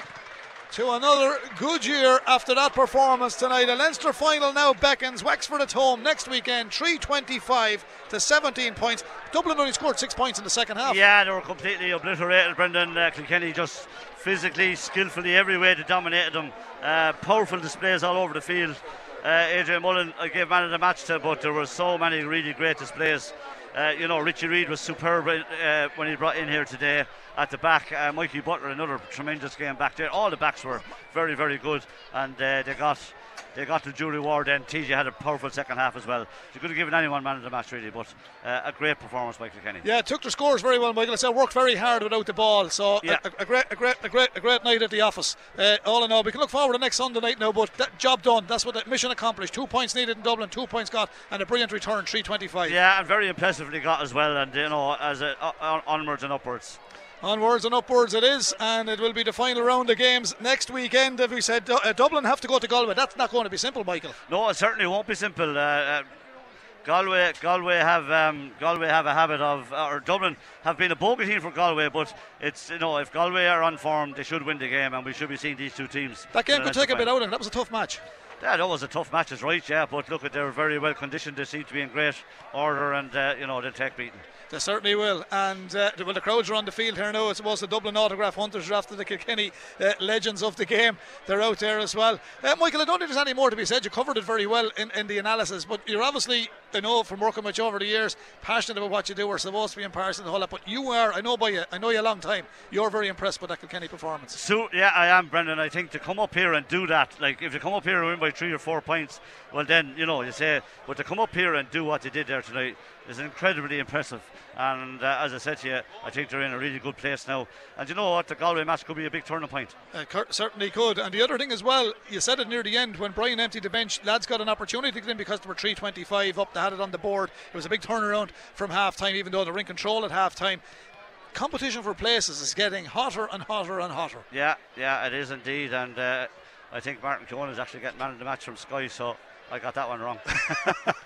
to another good year after that performance tonight. A Leinster final now beckons Wexford at home next weekend, 325 to 17 points. Dublin only scored six points in the second half. Yeah, they were completely obliterated, Brendan. Uh, Kilkenny just physically, skillfully, every way they dominated them. Uh, powerful displays all over the field. Uh, Adrian Mullen, I gave man of the match to, but there were so many really great displays. Uh, you know, Richie Reid was superb uh, when he brought in here today at the back. Uh, Mikey Butler, another tremendous game back there. All the backs were very, very good, and uh, they got they got to Julie Ward and TJ had a powerful second half as well. She could have given anyone man of the match really, but uh, a great performance by Kilkenny. Yeah, took the scores very well, Michael. I said worked very hard without the ball, so Yeah. a, a great, a great, a great, a great night at the office. Uh, all in all, we can look forward to next Sunday night now, but that job done. That's what the mission accomplished. Two points needed in Dublin, two points got, and a brilliant return, three twenty-five. Yeah, and very impressively got as well, and you know, as a, onwards and upwards. Onwards and upwards it is, and it will be the final round of games next weekend. As we said, uh, Dublin have to go to Galway. That's not going to be simple, Michael. No, it certainly won't be simple. Uh, uh, Galway, Galway have um, Galway have a habit of, uh, or Dublin have been a bogey team for Galway, but it's you know if Galway are on form, they should win the game, and we should be seeing these two teams. That game could take a bit out of it. That was a tough match. Yeah, that was a tough match, is right, yeah, but look, at they're very well conditioned. They seem to be in great order, and uh, you know they'll take beating. They certainly will. And uh, well, the crowds are on the field here now. I suppose the Dublin autograph hunters after the Kilkenny uh, legends of the game. They're out there as well. Uh, Michael, I don't think there's any more to be said. You covered it very well in, in the analysis, but you're obviously, I know from working with you over the years, passionate about what you do. We're supposed to be in Paris and whole lot, but you are, I know by you, I know you a long time. You're very impressed with that Kilkenny performance. So yeah, I am, Brendan. I think to come up here and do that, like if you come up here and win by three or four points, well then you know you say, but to come up here and do what they did there tonight is incredibly impressive. And uh, as I said to you, I think they're in a really good place now. And you know what, the Galway match could be a big turning point. Uh, Cur- certainly could. And the other thing as well, you said it near the end when Brian emptied the bench, lads got an opportunity to get in because they were 325 up, they had it on the board. It was a big turnaround from half time, even though they're in control at half time. Competition for places is getting hotter and hotter and hotter. Yeah, yeah, it is indeed. And uh, I think Martin Keoghan is actually getting man of the match from Sky, so I got that one wrong.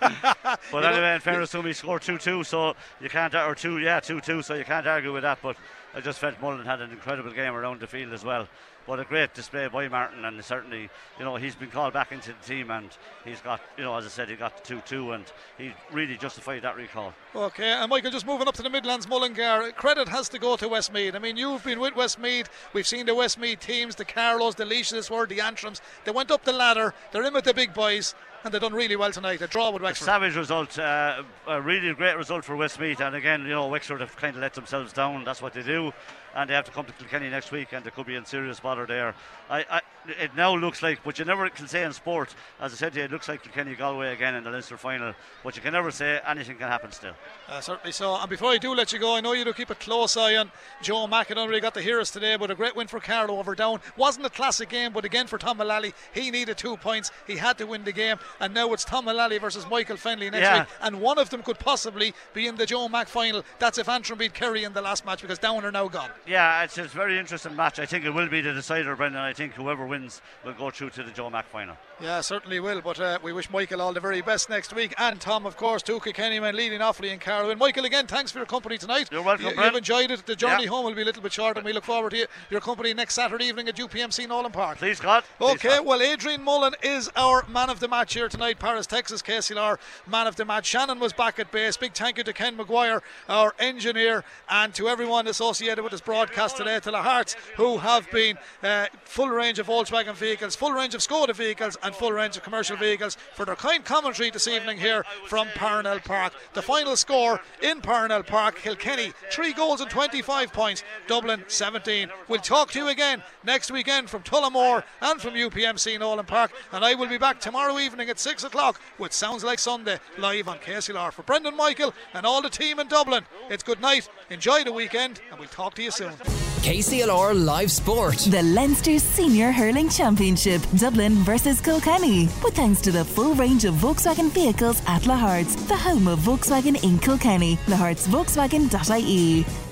but anyway, in fairness to him, he scored 2 2, so you can't, or 2, yeah, 2 2, so you can't argue with that. But I just felt Mullen had an incredible game around the field as well. But a great display by Martin, and certainly, you know, he's been called back into the team, and he's got, you know, as I said, he got 2 2, and he really justified that recall. Okay, and Michael, just moving up to the Midlands, Mullingar, credit has to go to Westmeath. I mean, you've been with Westmeath. We've seen the Westmeath teams, the Carlos, the Laois this word, the Antrims. They went up the ladder. They're in with the big boys, and they've done really well tonight. A draw with Wexford. Savage result, uh, a really great result for Westmeath. And again, you know, Wexford have kind of let themselves down. That's what they do. And they have to come to Kilkenny next week, and they could be in serious bother there. I, I, it now looks like, but you never can say in sport, as I said to you, it looks like Kilkenny Galway again in the Leinster final. But you can never say anything can happen still. Uh, certainly so. And before I do let you go, I know you do keep a close eye on Joe don't really got to hear us today, but a great win for Carlow over down. Wasn't a classic game, but again for Tom Mullally, he needed two points. He had to win the game. And now it's Tom Mullally versus Michael Fennelly next Yeah. week. And one of them could possibly be in the Joe Mack final. That's if Antrim beat Kerry in the last match because Down are now gone. Yeah, it's a very interesting match. I think it will be the decider, Brendan. I think whoever wins will go through to the Joe Mack final. Yeah, certainly will. But uh, we wish Michael all the very best next week. And Tom, of course, too, Kenny man leading Offaly in Carlow. And Michael, again, thanks for your company tonight. You're welcome, You, have enjoyed it. The journey Yeah. home will be a little bit short, and we look forward to you, your company next Saturday evening at UPMC Nolan Park. Please, God. Please, Okay, God. well, Adrian Mullen is our man of the match here tonight. Paris, Texas, KCLR man of the match. Shannon was back at base. Big thank you to Ken Maguire, our engineer, and to everyone associated with this broadcast today, to the Hearts, who have been uh, full range of Volkswagen vehicles, full range of Skoda vehicles, and full range of commercial vehicles for their kind commentary this evening here from Parnell Park. The final score in Parnell Park Kilkenny, three goals and 25 points, Dublin 17. We'll talk to you again next weekend from Tullamore and from UPMC Nolan Park, and I will be back tomorrow evening at 6 o'clock with Sounds Like Sunday live on KCLR. For Brendan Michael and all the team in Dublin, it's good night, enjoy the weekend, and we'll talk to you soon. KCLR Live Sport. The Leinster Senior Hurling Championship, Dublin versus Kilkenny. With thanks to the full range of Volkswagen vehicles at Lahart's, the home of Volkswagen in Kilkenny. Lahart'sVolkswagen.ie.